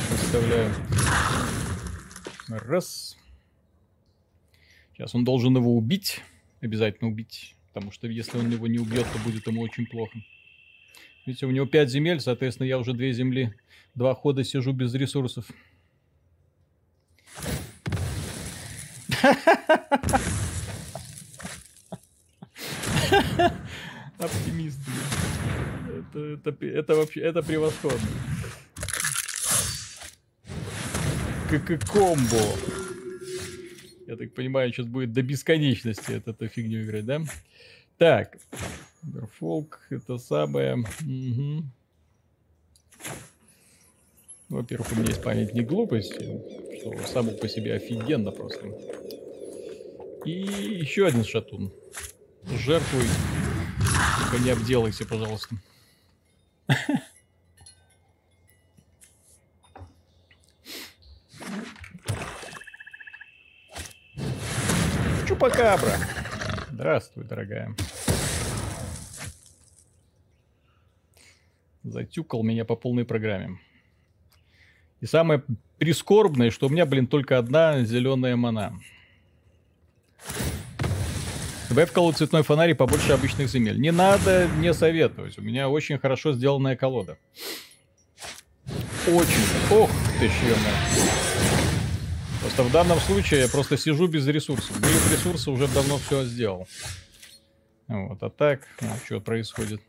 S1: Представляю. Раз. Сейчас он должен его убить. Обязательно убить. Потому что если он его не убьет, то будет ему очень плохо. Видите, у него 5 земель, соответственно, я уже 2 земли, два хода сижу без ресурсов. Оптимист. Это, это, это вообще, это превосходно. Как комбо. Я так понимаю, сейчас будет до бесконечности эту, эту фигню играть, да? Так. Фолк, это самое. Угу. Во-первых, у меня есть памятник глупости, что само по себе офигенно просто. И еще один шатун. Жертвуй. Только не обделайся, пожалуйста. [laughs] Чупакабра. Здравствуй, дорогая. Затюкал меня по полной программе. И самое прискорбное, что у меня, блин, только одна зеленая мана. Добавь колоду цветной фонарь побольше обычных земель. Не надо не советовать. У меня очень хорошо сделанная колода. Очень. Ох ты, ё Просто в данном случае я просто сижу без ресурсов. Были ресурсы, уже давно все сделал. Вот, а так, ну, что происходит?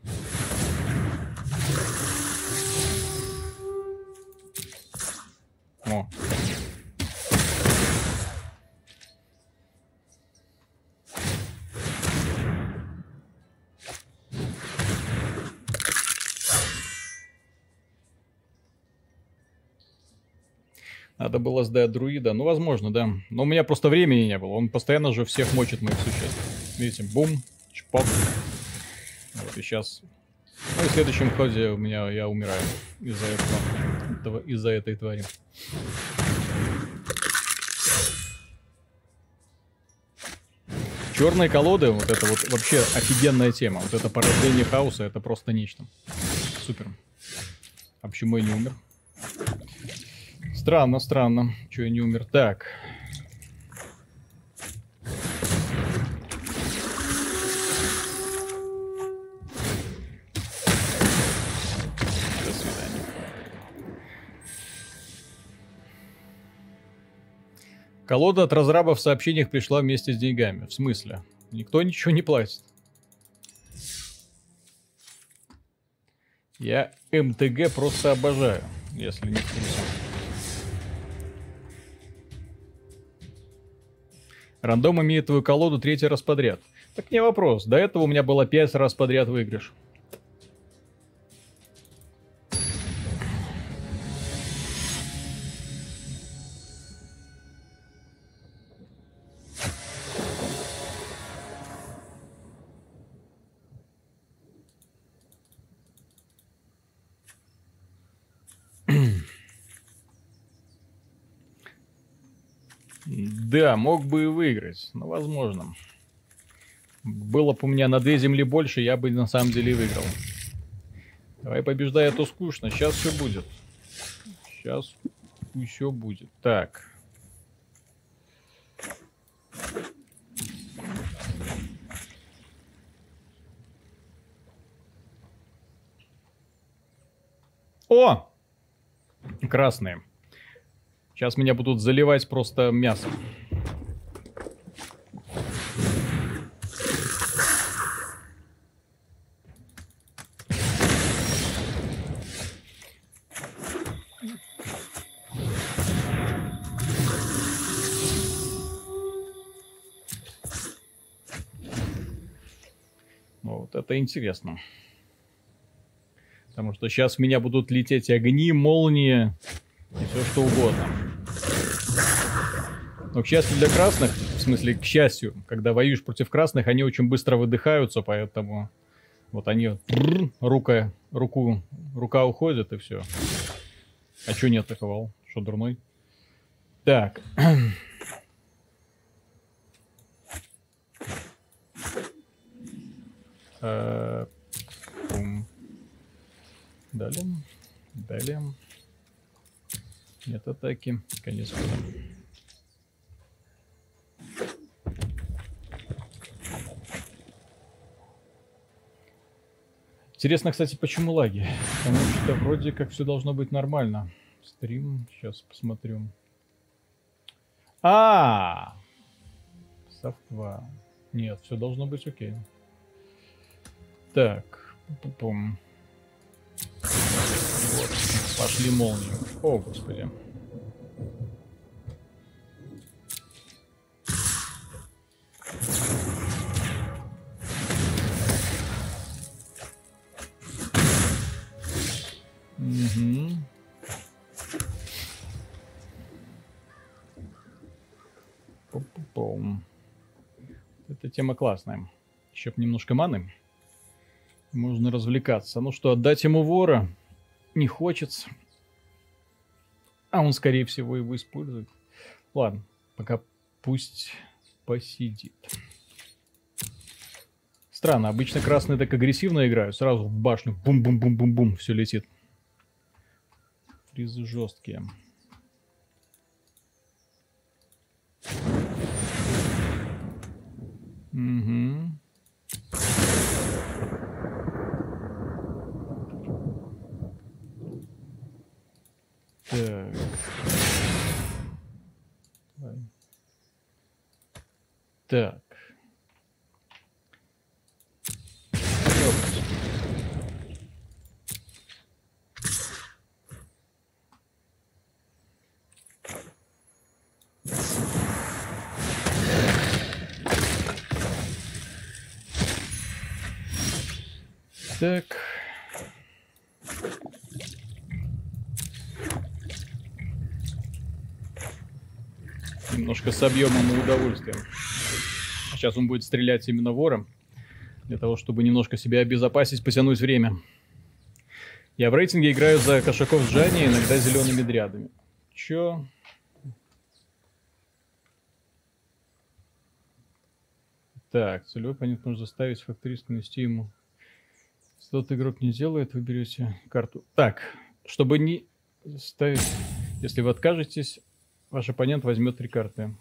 S1: Надо было сдать друида. Ну, возможно, да. Но у меня просто времени не было. Он постоянно же всех мочит моих существ. Видите, бум, чпок. Вот, и сейчас... Ну, и в следующем ходе у меня я умираю из-за этого, из-за этой твари. Черные колоды, вот это вот вообще офигенная тема. Вот это порождение хаоса, это просто нечто. Супер. А почему я не умер? Странно, странно. Че я не умер? Так. До свидания. Колода от разраба в сообщениях пришла вместе с деньгами. В смысле? Никто ничего не платит. Я МТГ просто обожаю, если не в курсе. Рандом имеет твою колоду третий раз подряд. Так не вопрос. До этого у меня было пять раз подряд выигрыш. Да, мог бы и выиграть, но возможно. Было бы у меня на две земли больше, я бы на самом деле выиграл. Давай побеждай, а то скучно. Сейчас все будет. Сейчас все будет. Так. О! Красные. Сейчас меня будут заливать просто мясом. Вот это интересно. Потому что сейчас в меня будут лететь огни, молнии и все что угодно. Но, к счастью для красных, в смысле, к счастью, когда воюешь против красных, они очень быстро выдыхаются, поэтому вот они рука, руку, рука уходит и все. А что не атаковал? Что, дурной? Так. [clears throat] Э, Далее. Далее. Нет атаки. Конец. Интересно, кстати, почему лаги? Потому что вроде как все должно быть нормально. Стрим, сейчас посмотрю. А, софтва. Нет, все должно быть окей. Так, пум. Пошли молнии. О, господи. Угу. Пум-пум. Эта тема классная. Еще немножко маны. Можно развлекаться. Ну что, отдать ему вора не хочется. А он, скорее всего, его использует. Ладно, пока пусть посидит. Странно, обычно красные так агрессивно играют. Сразу в башню бум-бум-бум-бум-бум все летит. Фризы жесткие. Угу. Так. Так. Так. Немножко собьем ему удовольствием. Сейчас он будет стрелять именно вором. Для того, чтобы немножко себя обезопасить, потянуть время. Я в рейтинге играю за кошаков с Джани, иногда зелеными дрядами. Чё? Так, целевой оппонент можно заставить фактористку нести ему. Если тот игрок не делает, вы берете карту. Так, чтобы не ставить... Если вы откажетесь, ваш оппонент возьмет три карты.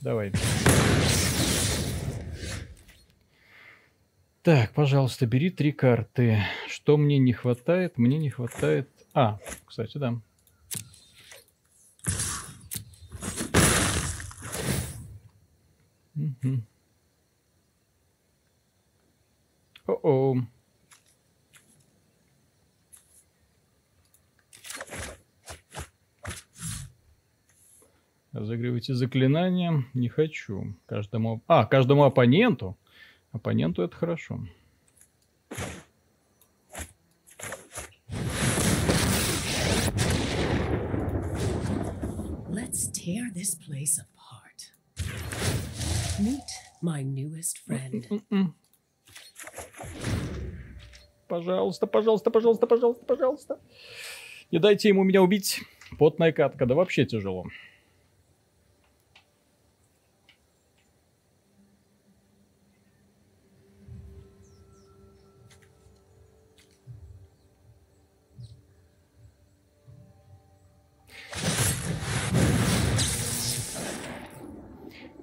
S1: Давай. Так, пожалуйста, бери три карты. Что мне не хватает? Мне не хватает... А, кстати, да. Угу. О-о. Разыгрывайте заклинания. Не хочу. Каждому... А, каждому оппоненту. Оппоненту это хорошо. Let's tear this place apart. Meet my newest friend. Пожалуйста, пожалуйста, пожалуйста, пожалуйста, пожалуйста. Не дайте ему меня убить. Потная катка, да вообще тяжело.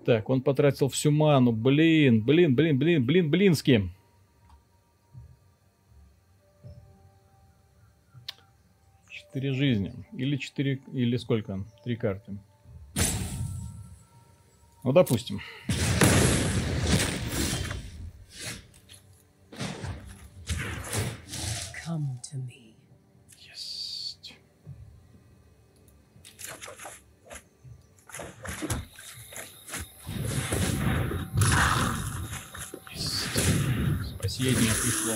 S1: Так, он потратил всю ману. Блин, блин, блин, блин, блин, блински. Четыре жизни. Или четыре, или сколько? Три карты. Ну, допустим. Come to me. Последнее пришло.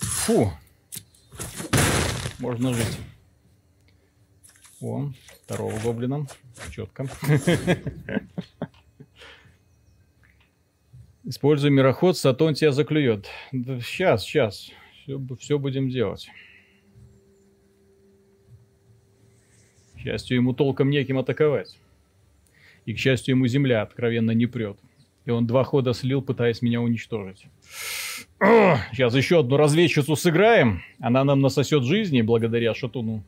S1: Фу. Можно жить. О, второго гоблина. Четко. Используй мироход, Сатон тебя заклюет. Да, сейчас, сейчас. Все, все будем делать. К счастью, ему толком неким атаковать. И, к счастью, ему земля откровенно не прет. И он два хода слил, пытаясь меня уничтожить. Сейчас еще одну разведчицу сыграем. Она нам насосет жизни благодаря шатуну.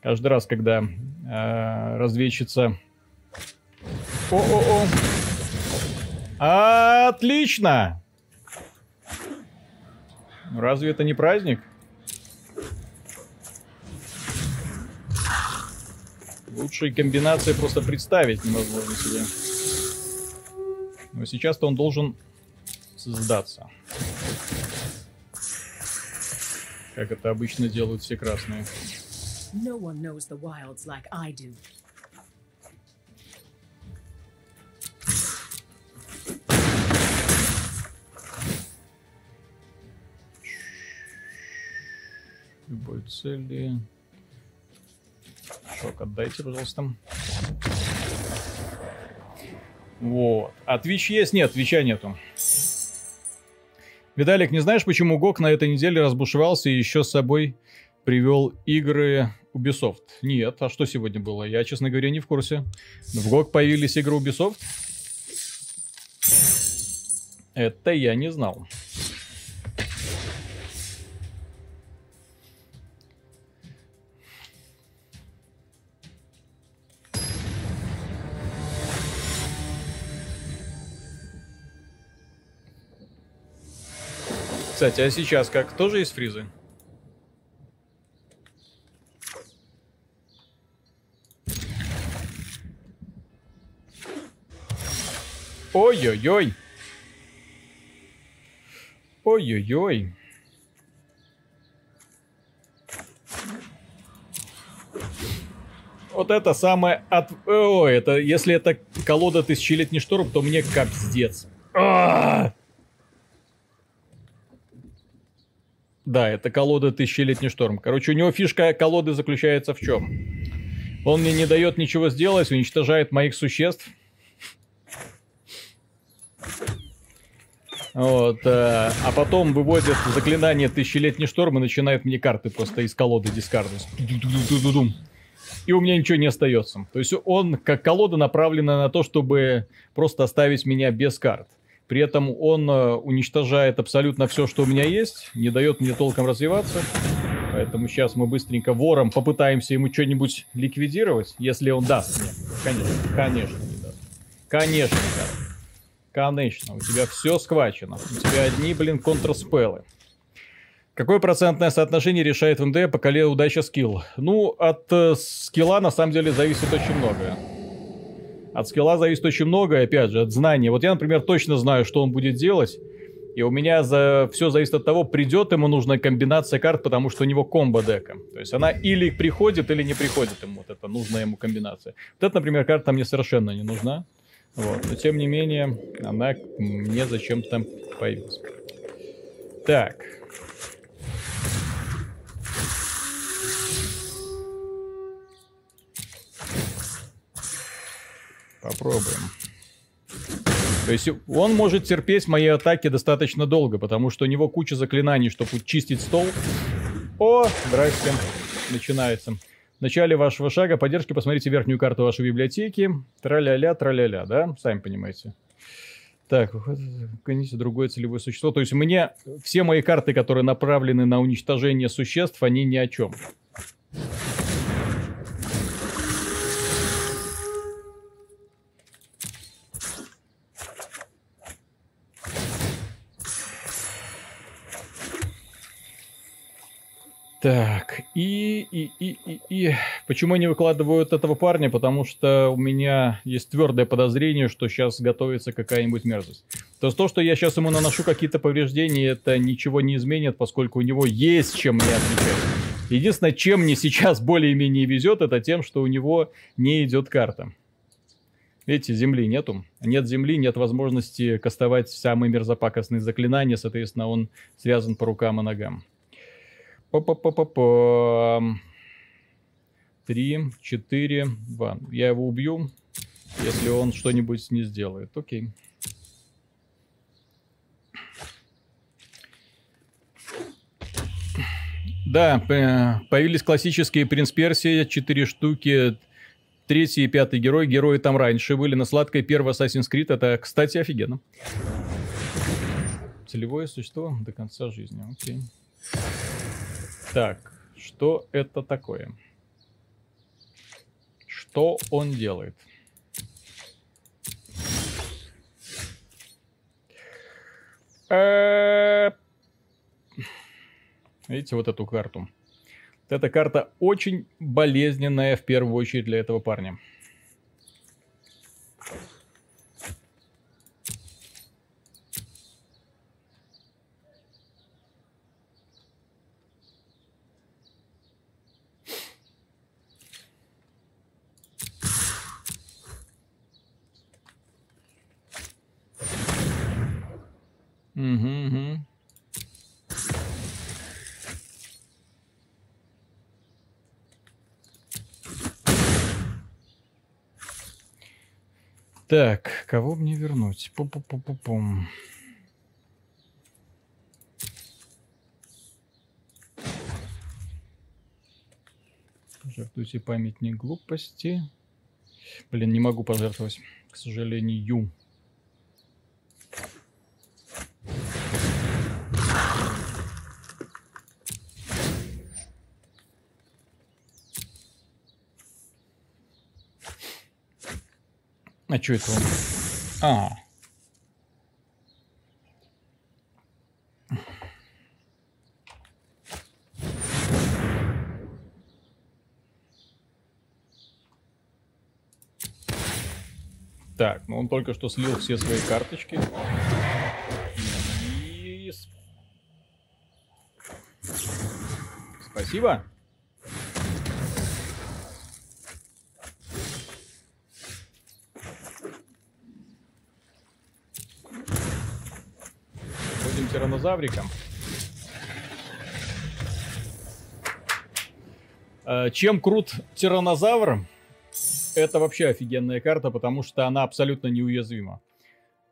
S1: Каждый раз, когда э, разведчица... О-о-о! Отлично! Разве это не праздник? Лучшие комбинации просто представить невозможно себе. Но сейчас-то он должен сдаться. Как это обычно делают все красные. No one knows the wilds like I do. Любой цели. Шок отдайте, пожалуйста. Вот. А Twitch есть? Нет, Твича нету. Виталик, не знаешь, почему ГОК на этой неделе разбушевался и еще с собой привел игры Ubisoft? Нет, а что сегодня было? Я, честно говоря, не в курсе. В ГОК появились игры Ubisoft? Это я не знал. Кстати, а сейчас как? Тоже есть фризы? Ой-ой-ой. Ой-ой-ой. Вот это самое от... О, это... Если это колода тысячелетний шторм, то мне капздец. А-а-а! Да, это колода Тысячелетний шторм. Короче, у него фишка колоды заключается в чем? Он мне не дает ничего сделать, уничтожает моих существ. Вот, э, а потом выводит заклинание Тысячелетний шторм и начинает мне карты просто из колоды дискардить. И у меня ничего не остается. То есть он, как колода, направлена на то, чтобы просто оставить меня без карт. При этом он э, уничтожает абсолютно все, что у меня есть, не дает мне толком развиваться. Поэтому сейчас мы быстренько вором попытаемся ему что-нибудь ликвидировать, если он даст мне. Конечно, конечно не даст. Конечно не. Конечно, у тебя все схвачено. У тебя одни, блин, контрспеллы. Какое процентное соотношение решает в МД по коле удача скилл? Ну, от э, скилла на самом деле зависит очень многое. От скилла зависит очень многое, опять же, от знания. Вот я, например, точно знаю, что он будет делать. И у меня за... все зависит от того, придет ему нужная комбинация карт, потому что у него комбо дека. То есть она или приходит, или не приходит ему. Вот это нужная ему комбинация. Вот это, например, карта мне совершенно не нужна. Вот. Но тем не менее, она мне зачем-то появилась. Так. Попробуем. То есть он может терпеть мои атаки достаточно долго, потому что у него куча заклинаний, чтобы чистить стол. О, здрасте. Начинается. В начале вашего шага поддержки посмотрите верхнюю карту вашей библиотеки. Тра-ля-ля, тра-ля-ля, да? Сами понимаете. Так, гоните другое целевое существо. То есть мне все мои карты, которые направлены на уничтожение существ, они ни о чем. Так, и, и, и, и, и... Почему не выкладывают этого парня? Потому что у меня есть твердое подозрение, что сейчас готовится какая-нибудь мерзость. То есть то, что я сейчас ему наношу какие-то повреждения, это ничего не изменит, поскольку у него есть чем мне отвечать. Единственное, чем мне сейчас более-менее везет, это тем, что у него не идет карта. Видите, земли нету. Нет земли, нет возможности кастовать самые мерзопакостные заклинания, соответственно, он связан по рукам и ногам. Па-па-па-па-па. Три, четыре, два. Я его убью, если он что-нибудь не сделает. Окей. Да, появились классические Принц Персия, четыре штуки, третий и пятый герой. Герои там раньше были на сладкой первый Assassin's Creed. Это, кстати, офигенно. Целевое существо до конца жизни. Окей. Так, что это такое? Что он делает? Видите вот эту карту? Эта карта очень болезненная в первую очередь для этого парня. Так, кого мне вернуть? Пу-пу-пу-пу-пум. Пожертвуйте памятник глупости. Блин, не могу пожертвовать, к сожалению. А что это он? А. Так, ну он только что слил все свои карточки. И... Спасибо. динозавриком. Э, чем крут тиранозавр? Это вообще офигенная карта, потому что она абсолютно неуязвима.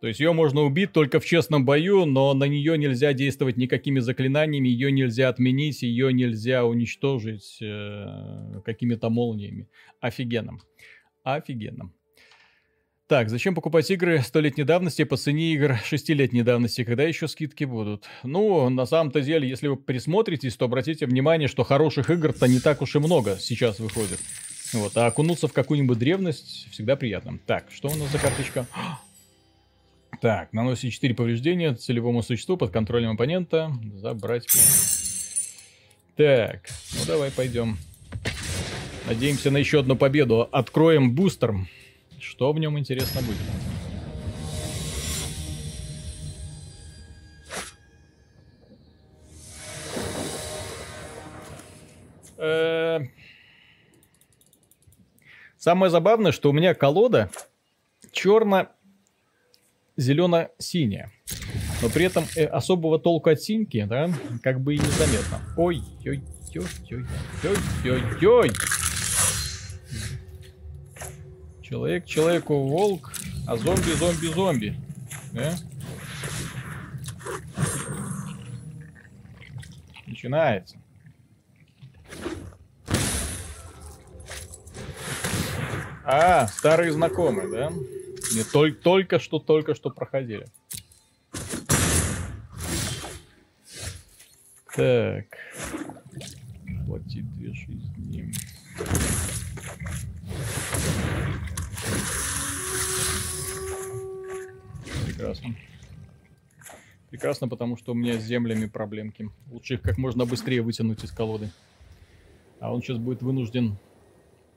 S1: То есть ее можно убить только в честном бою, но на нее нельзя действовать никакими заклинаниями, ее нельзя отменить, ее нельзя уничтожить э, какими-то молниями. Офигенным. Офигенным. Так, зачем покупать игры столетней давности по цене игр шестилетней давности? Когда еще скидки будут? Ну, на самом-то деле, если вы присмотритесь, то обратите внимание, что хороших игр-то не так уж и много сейчас выходит. Вот, а окунуться в какую-нибудь древность всегда приятно. Так, что у нас за карточка? [gasps] Так, наносит 4 повреждения целевому существу под контролем оппонента. Забрать. Так, ну давай пойдем. Надеемся на еще одну победу. Откроем бустер. Что в нем интересно будет? Э, самое забавное, что у меня колода черно-зелено-синяя. Но при этом э, особого толку от синьки, да, как бы и незаметно. Ой-ой-ой-ой-ой-ой-ой. Человек человеку волк, а зомби зомби зомби. Да? Начинается. А, старые знакомые, да? Не только, только что, только что проходили. Так. Хватит две жизни. Прекрасно. Прекрасно, потому что у меня с землями проблемки. Лучше их как можно быстрее вытянуть из колоды. А он сейчас будет вынужден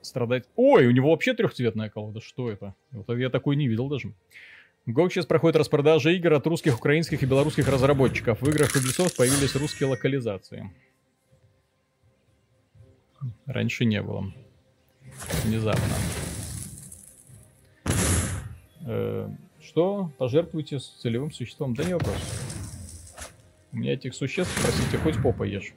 S1: страдать. Ой, у него вообще трехцветная колода. Что это? Вот я такой не видел даже. GOG сейчас проходит распродажа игр от русских, украинских и белорусских разработчиков. В играх Ubisoft появились русские локализации. Раньше не было. Внезапно. Э, что? Пожертвуйте с целевым существом? Да не вопрос. У меня этих существ, простите, хоть попа ешь.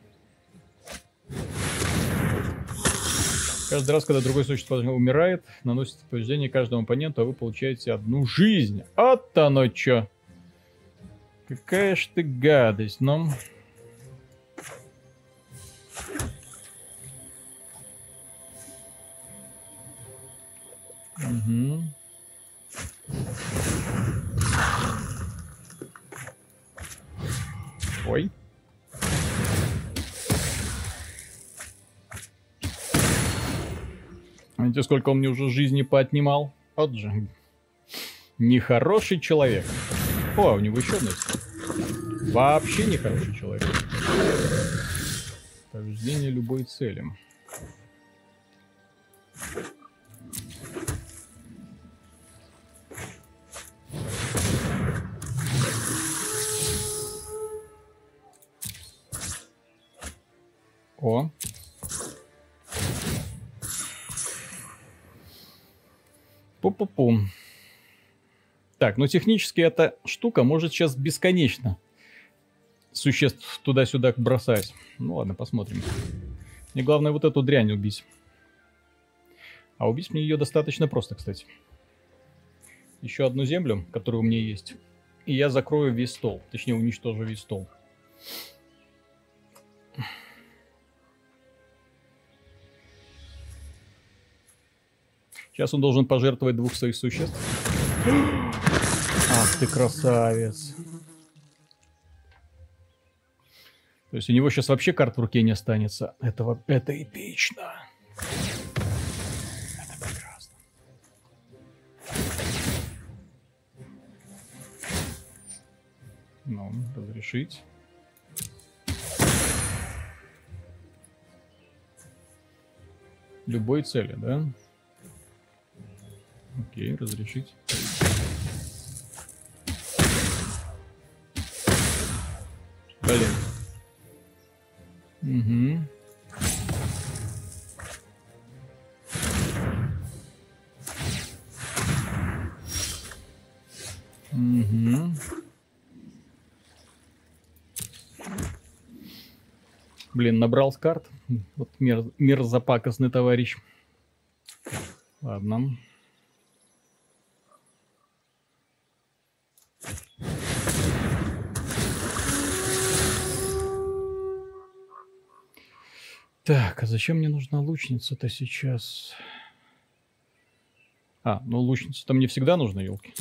S1: Каждый раз, когда другое существо умирает, наносит повреждение каждому оппоненту, а вы получаете одну жизнь. Вот оно чё. Какая ж ты гадость, ну... Знаете, сколько он мне уже жизни поотнимал? Вот же. Нехороший человек. О, у него еще одна есть. Вообще нехороший человек. Повреждение любой цели. О. Пу-пу-пу. Так, ну технически эта штука может сейчас бесконечно существ туда-сюда бросать. Ну ладно, посмотрим. Мне главное вот эту дрянь убить. А убить мне ее достаточно просто, кстати. Еще одну землю, которая у меня есть. И я закрою весь стол. Точнее, уничтожу весь стол. Сейчас он должен пожертвовать двух своих существ. Ах ты красавец. То есть у него сейчас вообще карт в руке не останется. Это, это эпично. Это прекрасно. Ну, разрешить. Любой цели, да? Окей, разрешить. Блин. Угу. Угу. Блин, набрал с карт. Вот мер, мерзопакостный товарищ. Ладно. Так, а зачем мне нужна лучница-то сейчас? А, ну лучница-то мне всегда нужна, елки.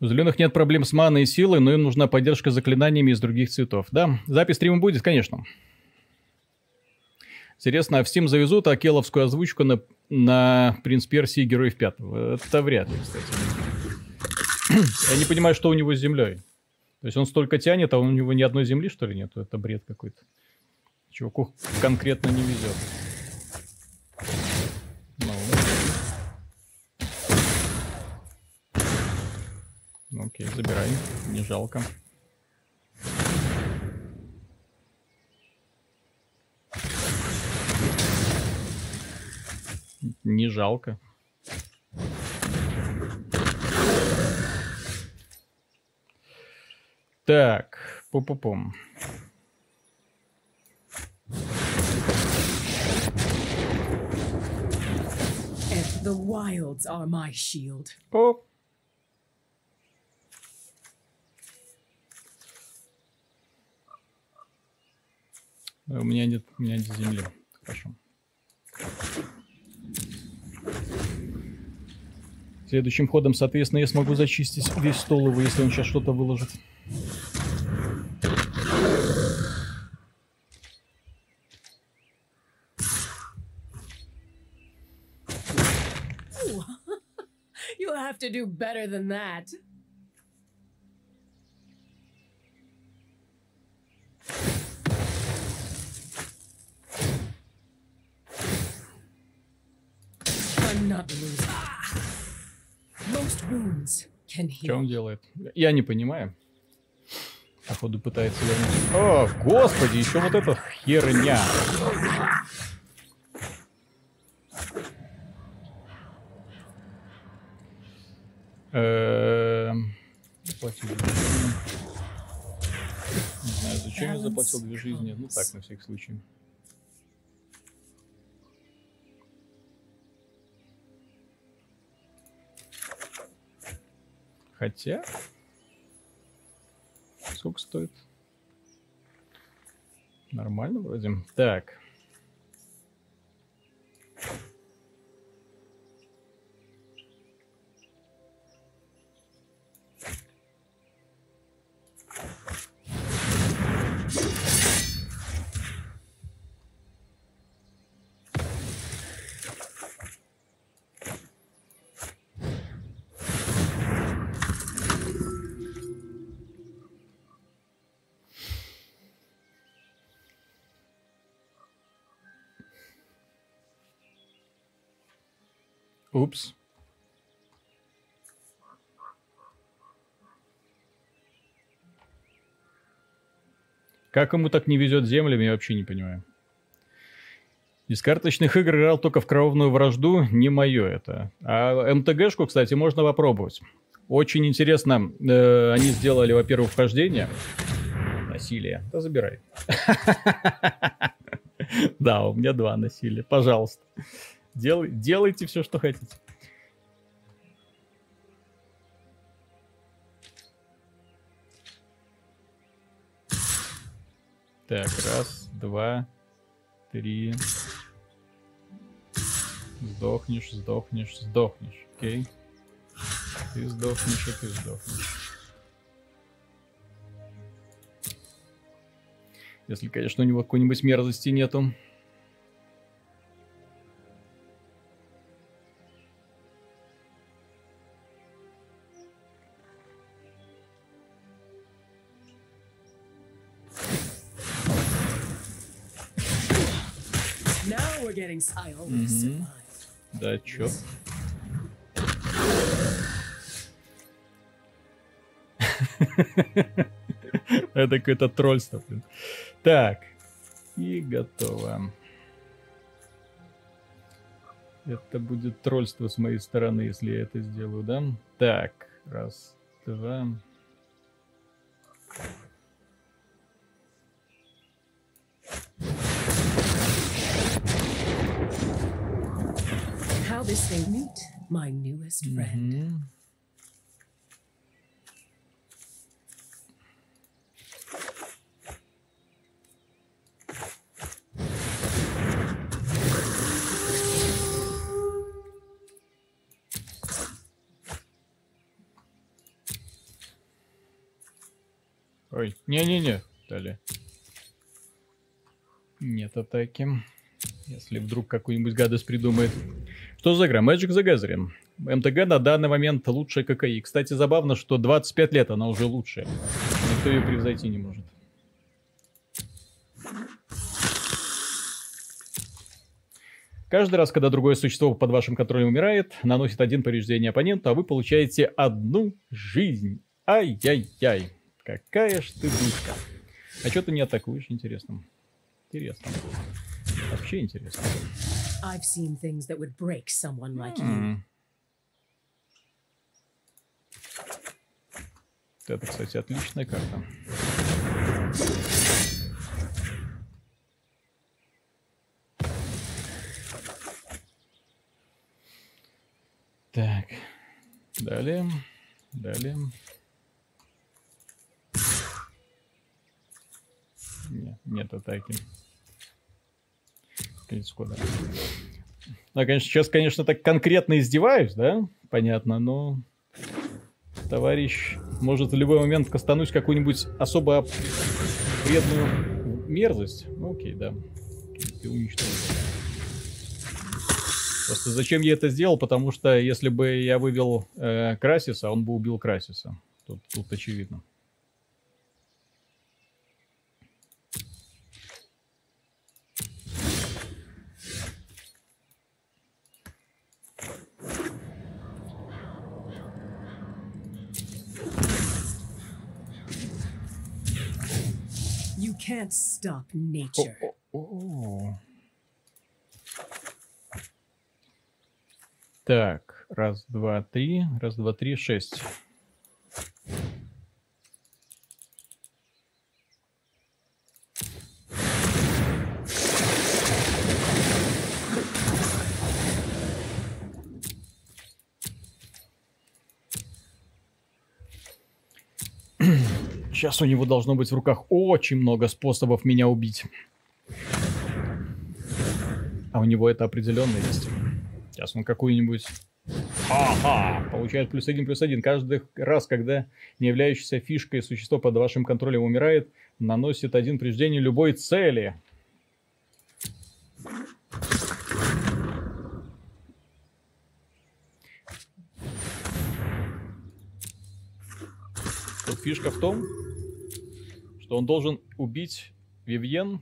S1: У зеленых нет проблем с маной и силой, но им нужна поддержка заклинаниями из других цветов. Да, запись стрима будет, конечно. Интересно, а в Steam завезут акеловскую озвучку на, на Принц Персии Героев Пятого? Это вряд ли, кстати. Я не понимаю, что у него с землей. То есть он столько тянет, а у него ни одной земли, что ли, нет? Это бред какой-то. Чуваку конкретно не везет. Ну, окей, забирай. Не жалко. Не жалко. Так, пу-пу-пум. The wilds are my shield. О, У меня нет, у меня нет земли. Хорошо. Следующим ходом, соответственно, я смогу зачистить весь стол его, если он сейчас что-то выложит. [laughs] You'll have to do better than that. Что он делает? Я не понимаю. Походу пытается вернуть. О, господи, еще вот эта херня. Эм, заплатил Не знаю, зачем я заплатил две жизни. Ну так, на всякий случай. Хотя... Сколько стоит? Нормально вроде. Так. Упс. Как ему так не везет землями, я вообще не понимаю. Из карточных игр играл только в кровную вражду, не мое это. А МТГшку, кстати, можно попробовать. Очень интересно, э, они сделали, во-первых, вхождение. Насилие. Да забирай. [laughs] Да, у меня два насилия. Пожалуйста. Дел, делайте все, что хотите. Так, раз, два, три. Сдохнешь, сдохнешь, сдохнешь. Окей. Ты сдохнешь, и ты сдохнешь. Если, конечно, у него какой-нибудь мерзости нету. Да, чё? [laughs] Это какое-то тролльство, блин. Так. И готово. Это будет тролльство с моей стороны, если я это сделаю, да? Так, раз, два.
S2: How this thing meet my newest friend.
S1: Мгм. Ой, не-не-не, дали. Нет атаки. Если вдруг какую-нибудь гадость придумает. Что за игра? Magic the Gathering. МТГ на данный момент лучшая ККИ. Кстати, забавно, что 25 лет она уже лучшая. Никто ее превзойти не может. Каждый раз, когда другое существо под вашим контролем умирает, наносит один повреждение оппоненту, а вы получаете одну жизнь. Ай-яй-яй. Какая ж ты душка. А что ты не атакуешь, интересно? Интересно. Вообще интересно.
S2: I've seen things that would break someone like you.
S1: М. Это, кстати, отличная карта. Так. Далее. Далее. Не, нет атаки. Конец хода. Ну, конечно, сейчас, конечно, так конкретно издеваюсь, да? Понятно, но товарищ может в любой момент кастануть какую-нибудь особо вредную мерзость. Ну, окей, да. Уничтожил. Просто зачем я это сделал? Потому что если бы я вывел э, Красиса, он бы убил Красиса. Тут, тут очевидно.
S2: Can't stop nature.
S1: Так, раз, два, три, раз, два, три, шесть. Сейчас у него должно быть в руках очень много способов меня убить. А у него это определенно есть. Сейчас он какую-нибудь... Ага, получает плюс один, плюс один. Каждый раз, когда не являющееся фишкой существо под вашим контролем умирает, наносит один повреждение любой цели. Тут фишка в том, что он должен убить Вивьен,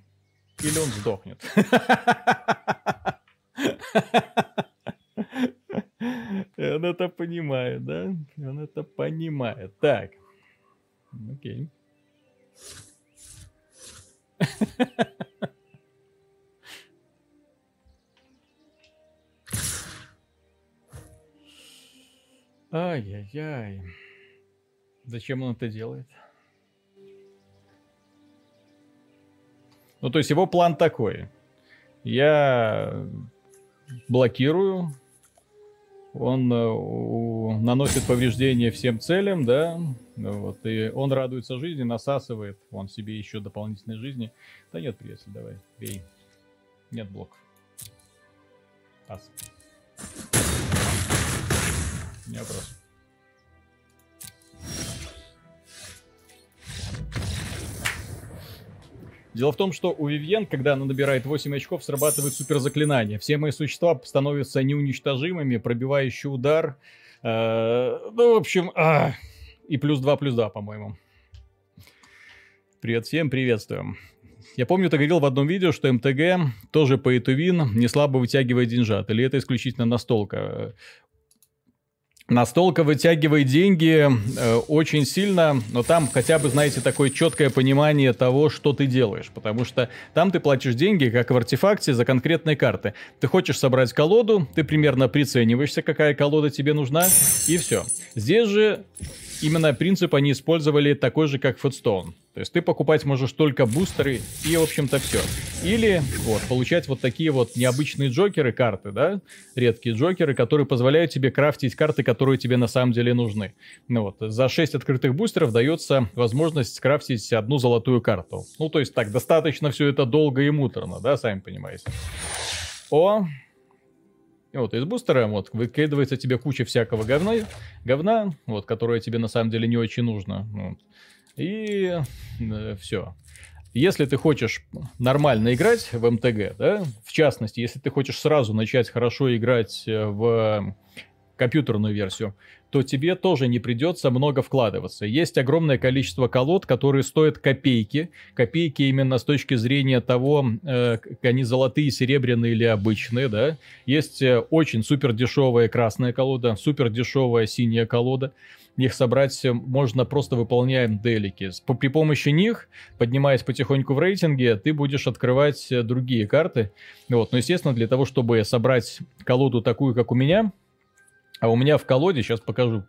S1: или он сдохнет. [laughs] И Он это понимает, да? Он это понимает. Так. Окей. [laughs] Ай-яй-яй. Зачем он это делает? Ну, то есть его план такой. Я блокирую, он э, наносит повреждения всем целям, да, вот, и он радуется жизни, насасывает, он себе еще дополнительной жизни. Да нет, приятель, давай, бей. Нет блоков. Ас. Не вопрос. Дело в том, что у Вивьен, когда она набирает 8 очков, срабатывает суперзаклинание. Все мои существа становятся неуничтожимыми, пробивающий удар. Э, ну, в общем, а, и плюс 2, плюс 2, по-моему. Привет всем, приветствуем. Я помню, ты говорил в одном видео, что МТГ тоже по Вин не слабо вытягивает деньжат. Или это исключительно настолка? Вытягивает деньги э, очень сильно, но там хотя бы, знаете, такое четкое понимание того, что ты делаешь. Потому что там ты платишь деньги, как в артефакте, за конкретные карты. Ты хочешь собрать колоду, ты примерно прицениваешься, какая колода тебе нужна, и все. Здесь же именно принцип они использовали такой же, как Footstone. То есть ты покупать можешь только бустеры и, в общем-то, все. Или вот, получать вот такие вот необычные джокеры, карты, да, редкие джокеры, которые позволяют тебе крафтить карты, которые тебе на самом деле нужны. Ну вот, за 6 открытых бустеров дается возможность скрафтить одну золотую карту. Ну, то есть так, достаточно все это долго и муторно, да, сами понимаете. О, вот из бустера вот выкидывается тебе куча всякого говна, говна, вот, которое тебе на самом деле не очень нужно. Вот. И э, все. Если ты хочешь нормально играть в МТГ, да, в частности, если ты хочешь сразу начать хорошо играть э, в компьютерную версию, то тебе тоже не придется много вкладываться. Есть огромное количество колод, которые стоят копейки. Копейки именно с точки зрения того, э, они золотые, серебряные или обычные, да. Есть э, очень супер дешевая красная колода, супер дешевая синяя колода. Их собрать можно просто выполняя делики. При помощи них, поднимаясь потихоньку в рейтинге, ты будешь открывать э, другие карты. Вот. Но, естественно, для того, чтобы собрать колоду такую, как у меня, а у меня в колоде, сейчас покажу.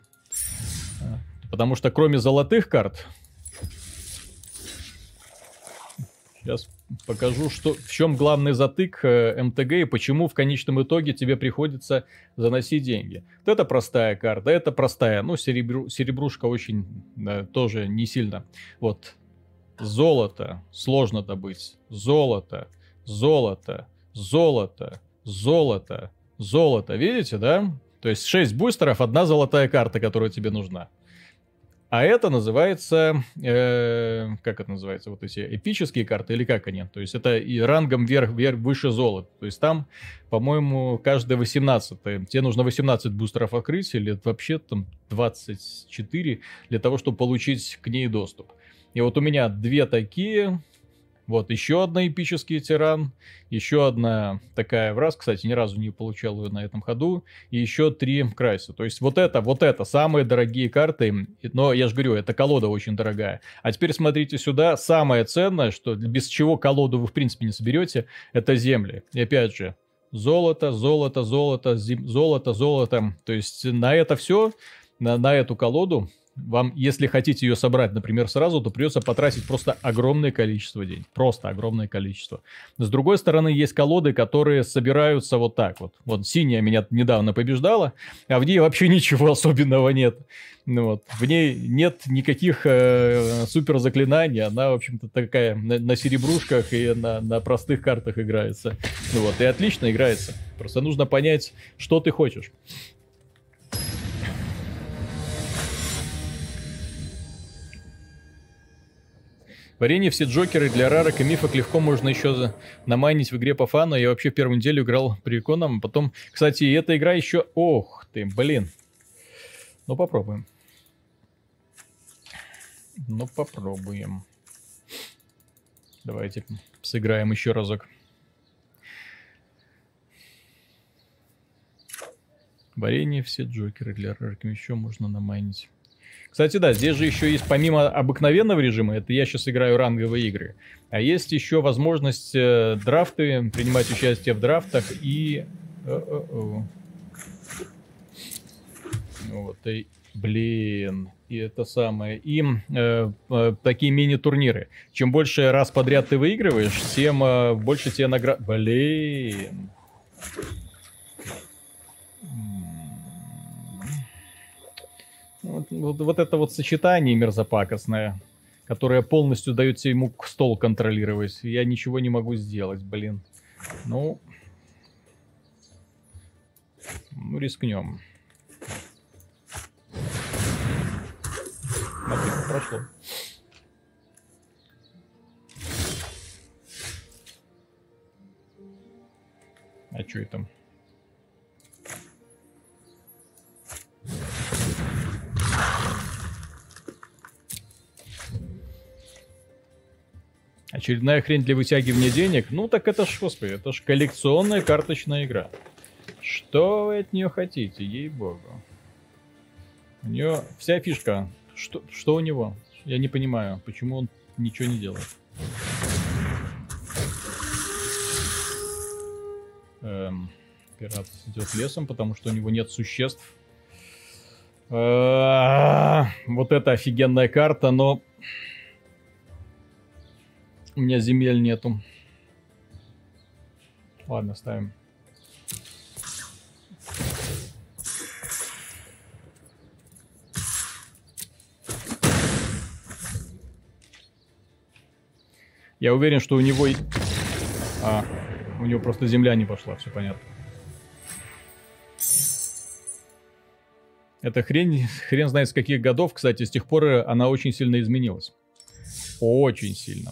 S1: Потому что кроме золотых карт... Сейчас покажу, что, в чем главный затык э, МТГ и почему в конечном итоге тебе приходится заносить деньги. Вот это простая карта, это простая. Ну, серебру, серебрушка очень да, тоже не сильно. Вот. Золото. Сложно добыть. Золото. Золото. Золото. Золото. Золото. Видите, да? То есть 6 бустеров, одна золотая карта, которая тебе нужна. А это называется, э, как это называется, вот эти эпические карты или как они? То есть это и рангом вверх, вверх выше золота. То есть там, по-моему, каждое 18 тебе нужно 18 бустеров открыть или вообще там 24 для того, чтобы получить к ней доступ. И вот у меня две такие, вот, еще одна эпический тиран, еще одна такая враз, кстати, ни разу не получал ее на этом ходу, и еще три крайса. То есть вот это, вот это, самые дорогие карты, но я же говорю, эта колода очень дорогая. А теперь смотрите сюда, самое ценное, что без чего колоду вы в принципе не соберете, это земли. И опять же, золото, золото, золото, зим, золото, золото. То есть на это все, на, на эту колоду вам, если хотите ее собрать, например, сразу, то придется потратить просто огромное количество денег. Просто огромное количество. С другой стороны, есть колоды, которые собираются вот так вот. Вот синяя меня недавно побеждала, а в ней вообще ничего [laughs] особенного нет. Ну вот. В ней нет никаких э, супер заклинаний. Она, в общем-то, такая на, на серебрушках и на, на простых картах играется. Ну вот. И отлично играется. Просто нужно понять, что ты хочешь. Варенье все джокеры для рарок и мифок легко можно еще намайнить в игре по фану. Я вообще первую неделю играл при иконом, а потом... Кстати, эта игра еще... Ох ты, блин. Ну, попробуем. Ну, попробуем. Давайте сыграем еще разок. Варенье все джокеры для рарок еще можно намайнить. Кстати, да, здесь же еще есть помимо обыкновенного режима, это я сейчас играю ранговые игры, а есть еще возможность э, драфты, принимать участие в драфтах и... Э. Вот, и... Блин, и это самое. И э, э, такие мини-турниры. Чем больше раз подряд ты выигрываешь, тем э, больше тебе наград... Блин. Вот, вот, вот это вот сочетание мерзопакостное, которое полностью дает ему стол контролировать. Я ничего не могу сделать, блин. Ну, ну рискнем. Смотри, прошло. А что это? Очередная хрень для вытягивания денег? Ну так это ж, господи, это ж коллекционная карточная игра. Что вы от нее хотите, ей-богу. У нее вся фишка. Что, что у него? Я не понимаю, почему он ничего не делает. Эм, пират идет лесом, потому что у него нет существ. Э, вот это офигенная карта, но у меня земель нету. Ладно, ставим. Я уверен, что у него... А, у него просто земля не пошла, все понятно. Эта хрень, хрен знает с каких годов, кстати, с тех пор она очень сильно изменилась. Очень сильно.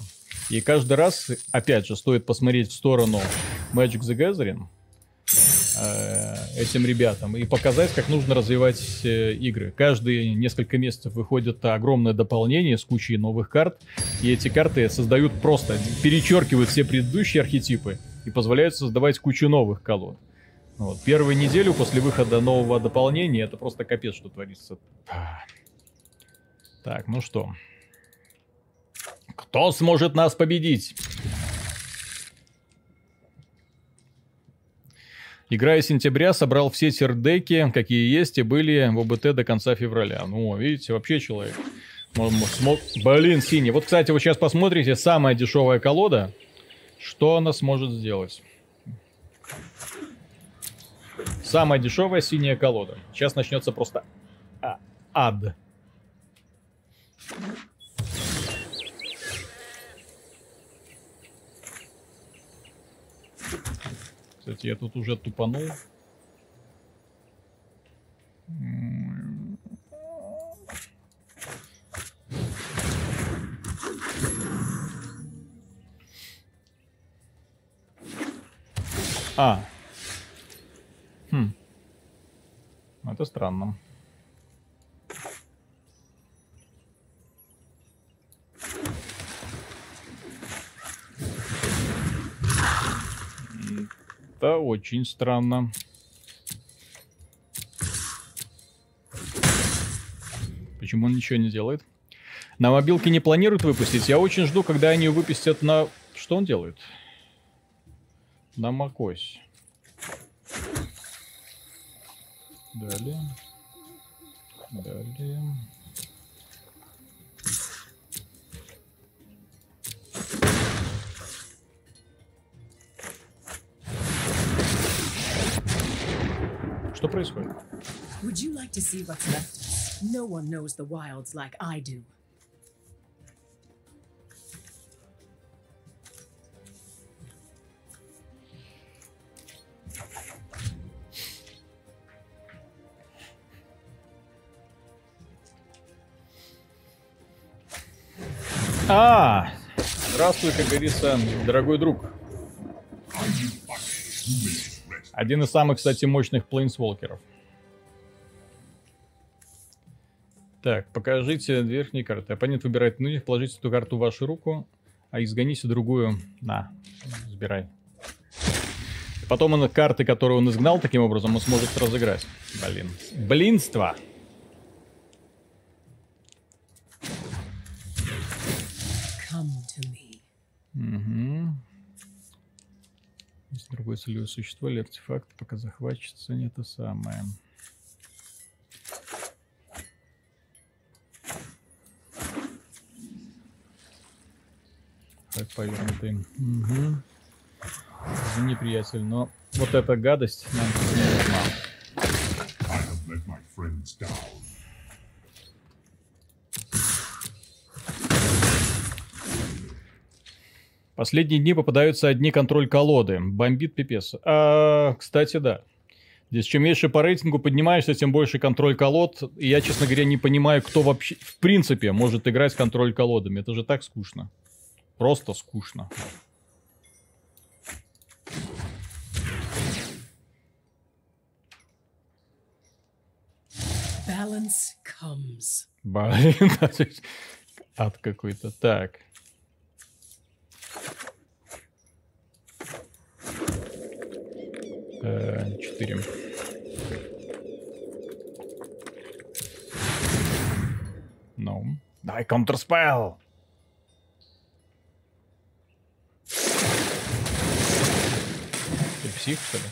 S1: И каждый раз, опять же, стоит посмотреть в сторону Magic the Gathering э, этим ребятам и показать, как нужно развивать э, игры. Каждые несколько месяцев выходит огромное дополнение с кучей новых карт, и эти карты создают просто, перечеркивают все предыдущие архетипы и позволяют создавать кучу новых колод. Вот. Первую неделю после выхода нового дополнения это просто капец, что творится. Так, ну что. Кто сможет нас победить? Играя сентября, собрал все сердеки, какие есть и были в ОБТ до конца февраля. Ну, видите, вообще человек. Блин, синий. Вот, кстати, вы сейчас посмотрите, самая дешевая колода. Что она сможет сделать? Самая дешевая синяя колода. Сейчас начнется просто а ад. Кстати, я тут уже тупанул. А. Хм. Это странно. Это очень странно. Почему он ничего не делает? На мобилке не планируют выпустить. Я очень жду, когда они выпустят на... Что он делает? На macOS. Далее. Далее. Что происходит? Would you like to see what's left? No one knows the wilds like I do. А, здравствуй, как говорится, дорогой друг. Один из самых, кстати, мощных плейнсволкеров. Так, покажите верхние карты. Оппонент выбирает ну, положите эту карту в вашу руку, а изгоните другую. На, забирай. Потом он карты, которые он изгнал таким образом, он сможет разыграть. Блин. Блинство. Угу. Целевое существо или артефакт, пока захватчица не то самое. Так, повернутый. Угу. Извини, приятель, но вот эта гадость нам не нужна. Последние дни попадаются одни контроль колоды. Бомбит пипец. А, кстати, да. Здесь чем меньше по рейтингу поднимаешься, тем больше контроль колод. И я, честно говоря, не понимаю, кто вообще, в принципе, может играть контроль колодами. Это же так скучно. Просто скучно. Balance comes. Блин, [laughs] ад какой-то. Так. Четыре. Ну, давай контрспел. Ты псих, что ли?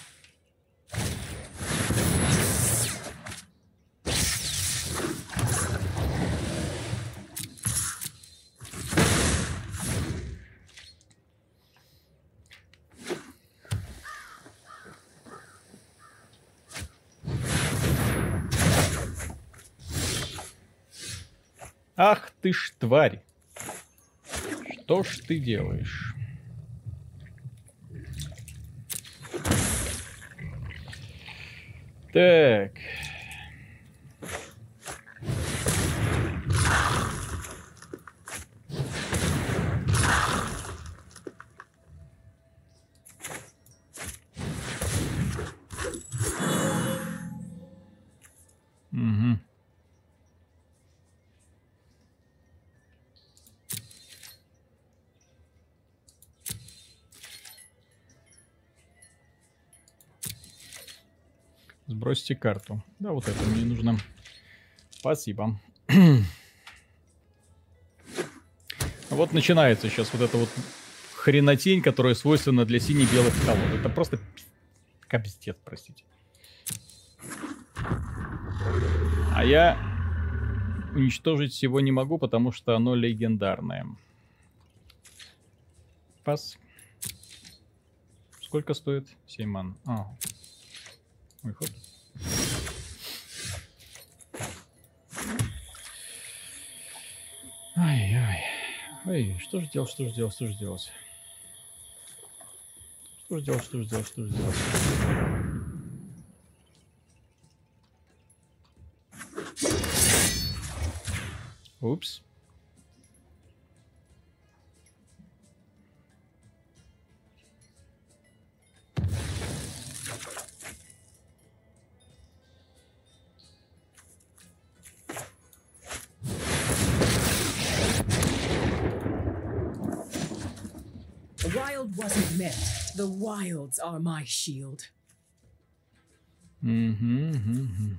S1: Ах ты ж тварь. Что ж ты делаешь? Так. Сбросьте карту. Да, вот это мне нужно. Спасибо. [clears throat] вот начинается сейчас вот эта вот хренотень, которая свойственна для сине-белых колод. Это просто капстец, простите. А я уничтожить всего не могу, потому что оно легендарное. Пас. Сколько стоит? 7 ман. А, мой ход. Ой, что же делать, что же делать, что же делать? Что же делать, что же делать, что же делать? Упс.
S2: The wilds are my shield.
S1: Угу, угу.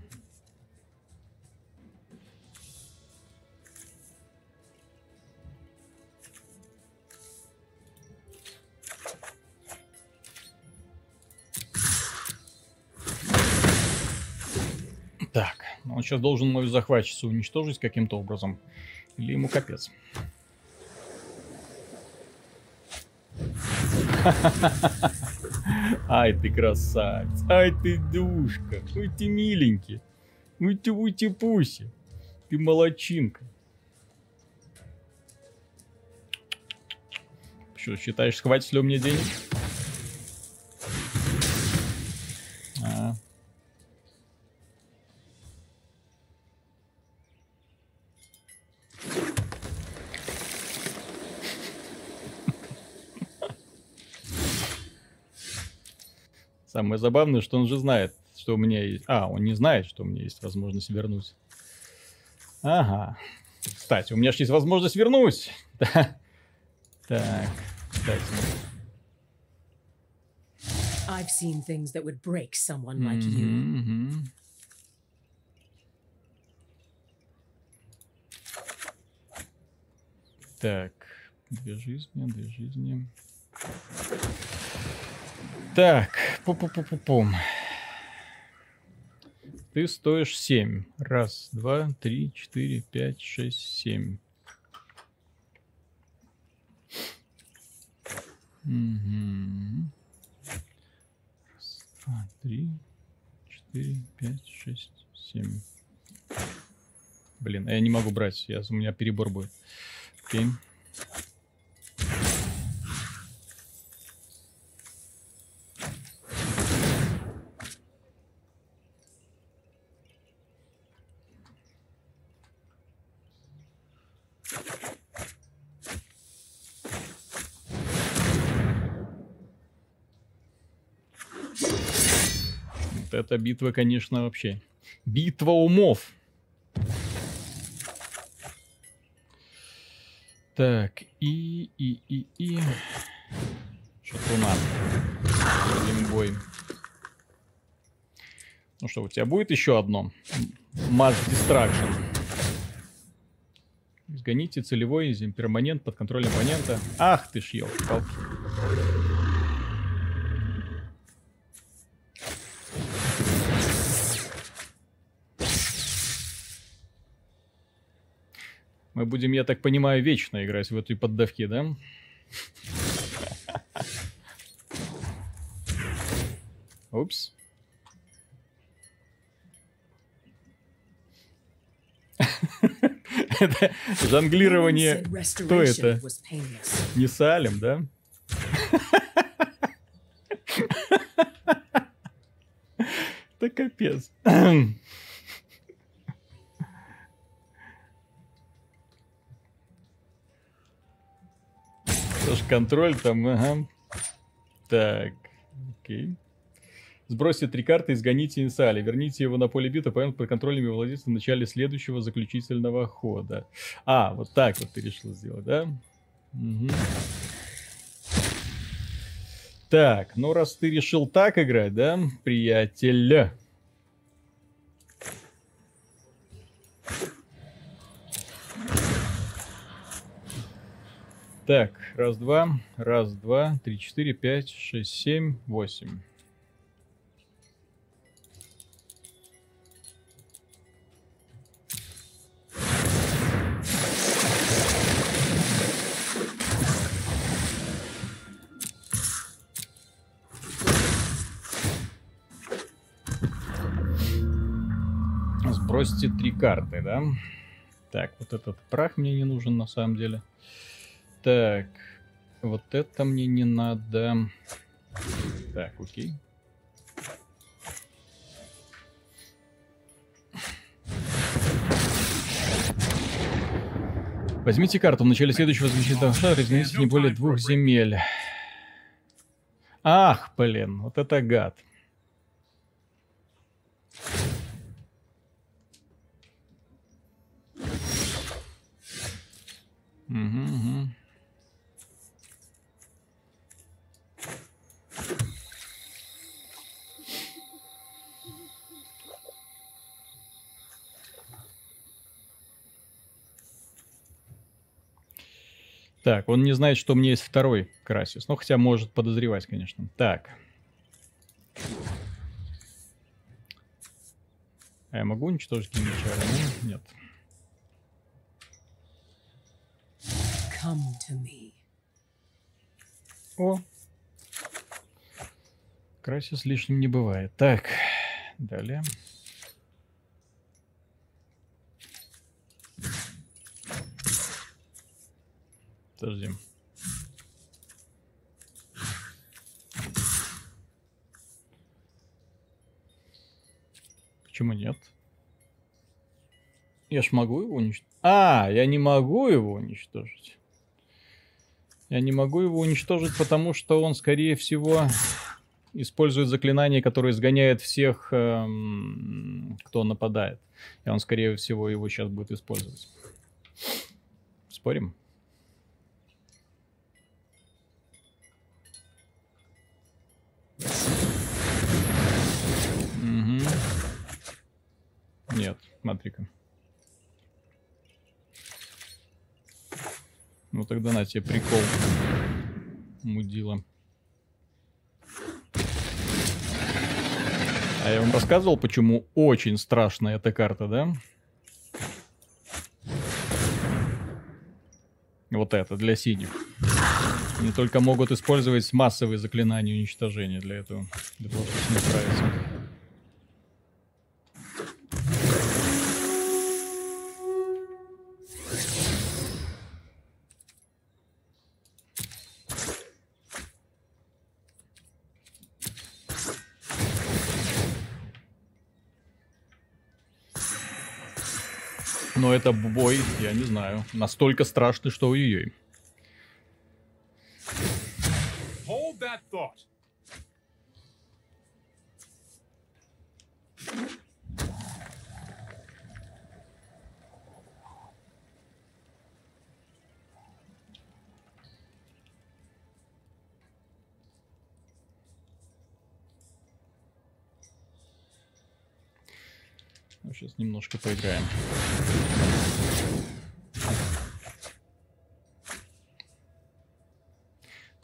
S1: Так, он сейчас должен мою захватчицу уничтожить каким-то образом. Или ему капец. Ай, ты красавец. Ай, ты душка. Ой, ты миленький. Ой, ты ути пуси. Ты молочинка. Что, считаешь, хватит ли у меня денег? Самое забавное, что он же знает, что у меня есть... А, он не знает, что у меня есть возможность вернуть. Ага. Кстати, у меня же есть возможность вернуть. [laughs] Так, кстати.
S2: I've seen things that would break someone like you.
S1: Мгм. Так, две жизни, две жизни. Так, пу-пу-пу-пу-пум. Ты стоишь 7. Раз, два, три, четыре, пять, шесть, семь. Мгм. Раз, два, три, четыре, пять, шесть, семь. Блин, я не могу брать, я, у меня перебор будет. Окей. Вот эта битва, конечно, вообще. Битва умов. Так, и, и, и, и. Что-то у нас. Лимбой. Ну что, у тебя будет еще одно? Mass Distraction. Изгоните целевой перманент под контролем оппонента. Ах ты ж, елки-палки. Мы будем, я так понимаю, вечно играть в этой поддавки, да? Упс. [laughs] Это жонглирование... Кто это? Не Салем, да? [laughs] Это капец. [clears throat] Тоже контроль там, ага. Так, окей. Сбросьте три карты, изгоните инициали. Верните его на поле бита, поймет под контролем его владельца в начале следующего заключительного хода. А, вот так вот ты решил сделать, да? Угу. Так, ну раз ты решил так играть, да, приятель? Так, раз, два, раз, два, три, четыре, пять, шесть, семь, восемь. Сбросьте три карты, да? Так, вот этот прах мне не нужен на самом деле. Так, вот это мне не надо. Так, окей. Возьмите карту. В начале следующего защитного шара измените не более двух земель. Ах, блин, вот это гад. Угу, угу. Так, он не знает, что у меня есть второй Красис. Ну, хотя может подозревать, конечно. Так. А я могу уничтожить Геничара? Нет. О. Красис лишним не бывает. Так, далее. Подожди. Почему нет? Я ж могу его уничтожить. А, я не могу его уничтожить. Я не могу его уничтожить, потому что он, скорее всего, использует заклинание, которое изгоняет всех, эм, кто нападает. И он, скорее всего, его сейчас будет использовать. Спорим? Нет, смотри-ка. Ну тогда на тебе прикол. Мудила. А я вам рассказывал, почему очень страшная эта карта, да? Вот это, для синих. Они только могут использовать массовые заклинания уничтожения для этого. Для того, чтобы с ним справиться. Это бой, я не знаю, настолько страшный, что. Hold that thought. Сейчас немножко поиграем.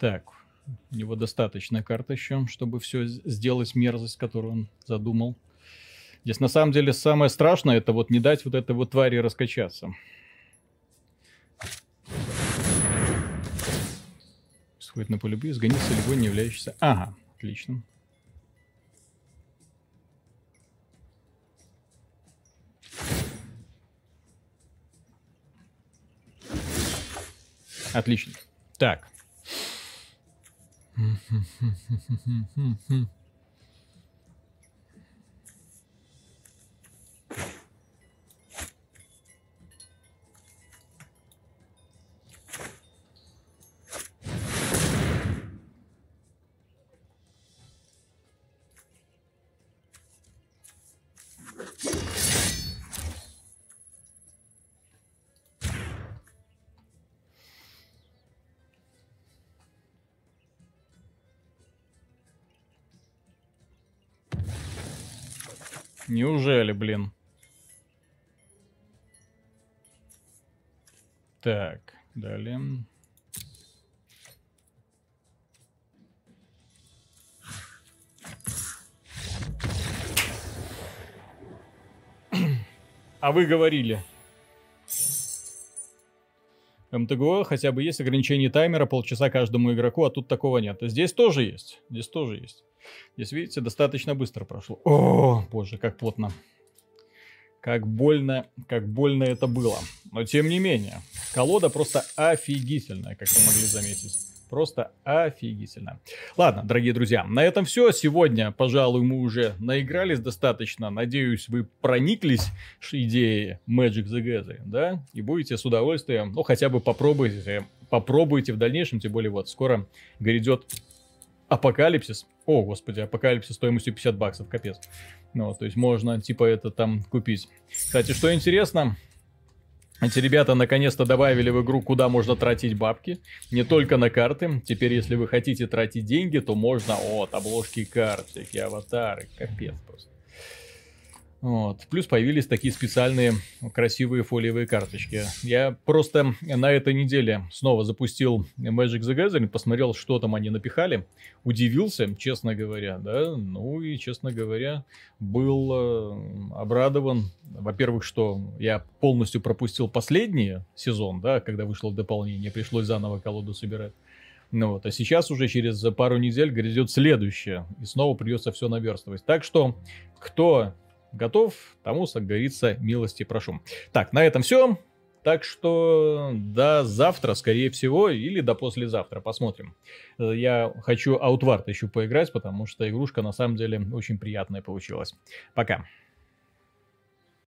S1: Так, у него достаточно карт еще, чтобы все сделать мерзость, которую он задумал. Здесь на самом деле самое страшное, это вот не дать вот этой вот твари раскачаться. Сходит на поле боя, сгонит солевой, не являющийся... Ага, отлично. Отлично. Так. Mm-hmm. [laughs] Неужели, блин? Так, далее. А вы говорили. МТГО хотя бы есть ограничение таймера полчаса каждому игроку, а тут такого нет. Здесь тоже есть. Здесь тоже есть. Здесь, видите, достаточно быстро прошло. О, боже, как плотно. Как больно, как больно это было. Но тем не менее, колода просто офигительная, как вы могли заметить. Просто офигительно. Ладно, дорогие друзья, на этом все. Сегодня, пожалуй, мы уже наигрались достаточно. Надеюсь, вы прониклись идеей Magic the Gathering, да? И будете с удовольствием, ну, хотя бы попробуйте, попробуйте в дальнейшем, тем более вот скоро грядет Апокалипсис. О, господи, Апокалипсис стоимостью 50 баксов, капец. Ну, то есть можно, типа, это там купить. Кстати, что интересно, эти ребята наконец-то добавили в игру, куда можно тратить бабки. Не только на карты. Теперь, если вы хотите тратить деньги, то можно... от обложки карт, всякие аватары. Капец просто. Вот. Плюс появились такие специальные красивые фолиевые карточки. Я просто на этой неделе снова запустил Magic the Gathering, посмотрел, что там они напихали. Удивился, честно говоря, да. Ну и, честно говоря, был э, обрадован. Во-первых, что я полностью пропустил последний сезон, да, когда вышло дополнение, пришлось заново колоду собирать. Ну вот, а сейчас уже через пару недель грядет следующее, и снова придется все наверстывать. Так что, кто готов, тому, как говорится, милости прошу. Так, на этом все. Так что до завтра, скорее всего, или до послезавтра, посмотрим. Я хочу Outward еще поиграть, потому что игрушка на самом деле очень приятная получилась. Пока.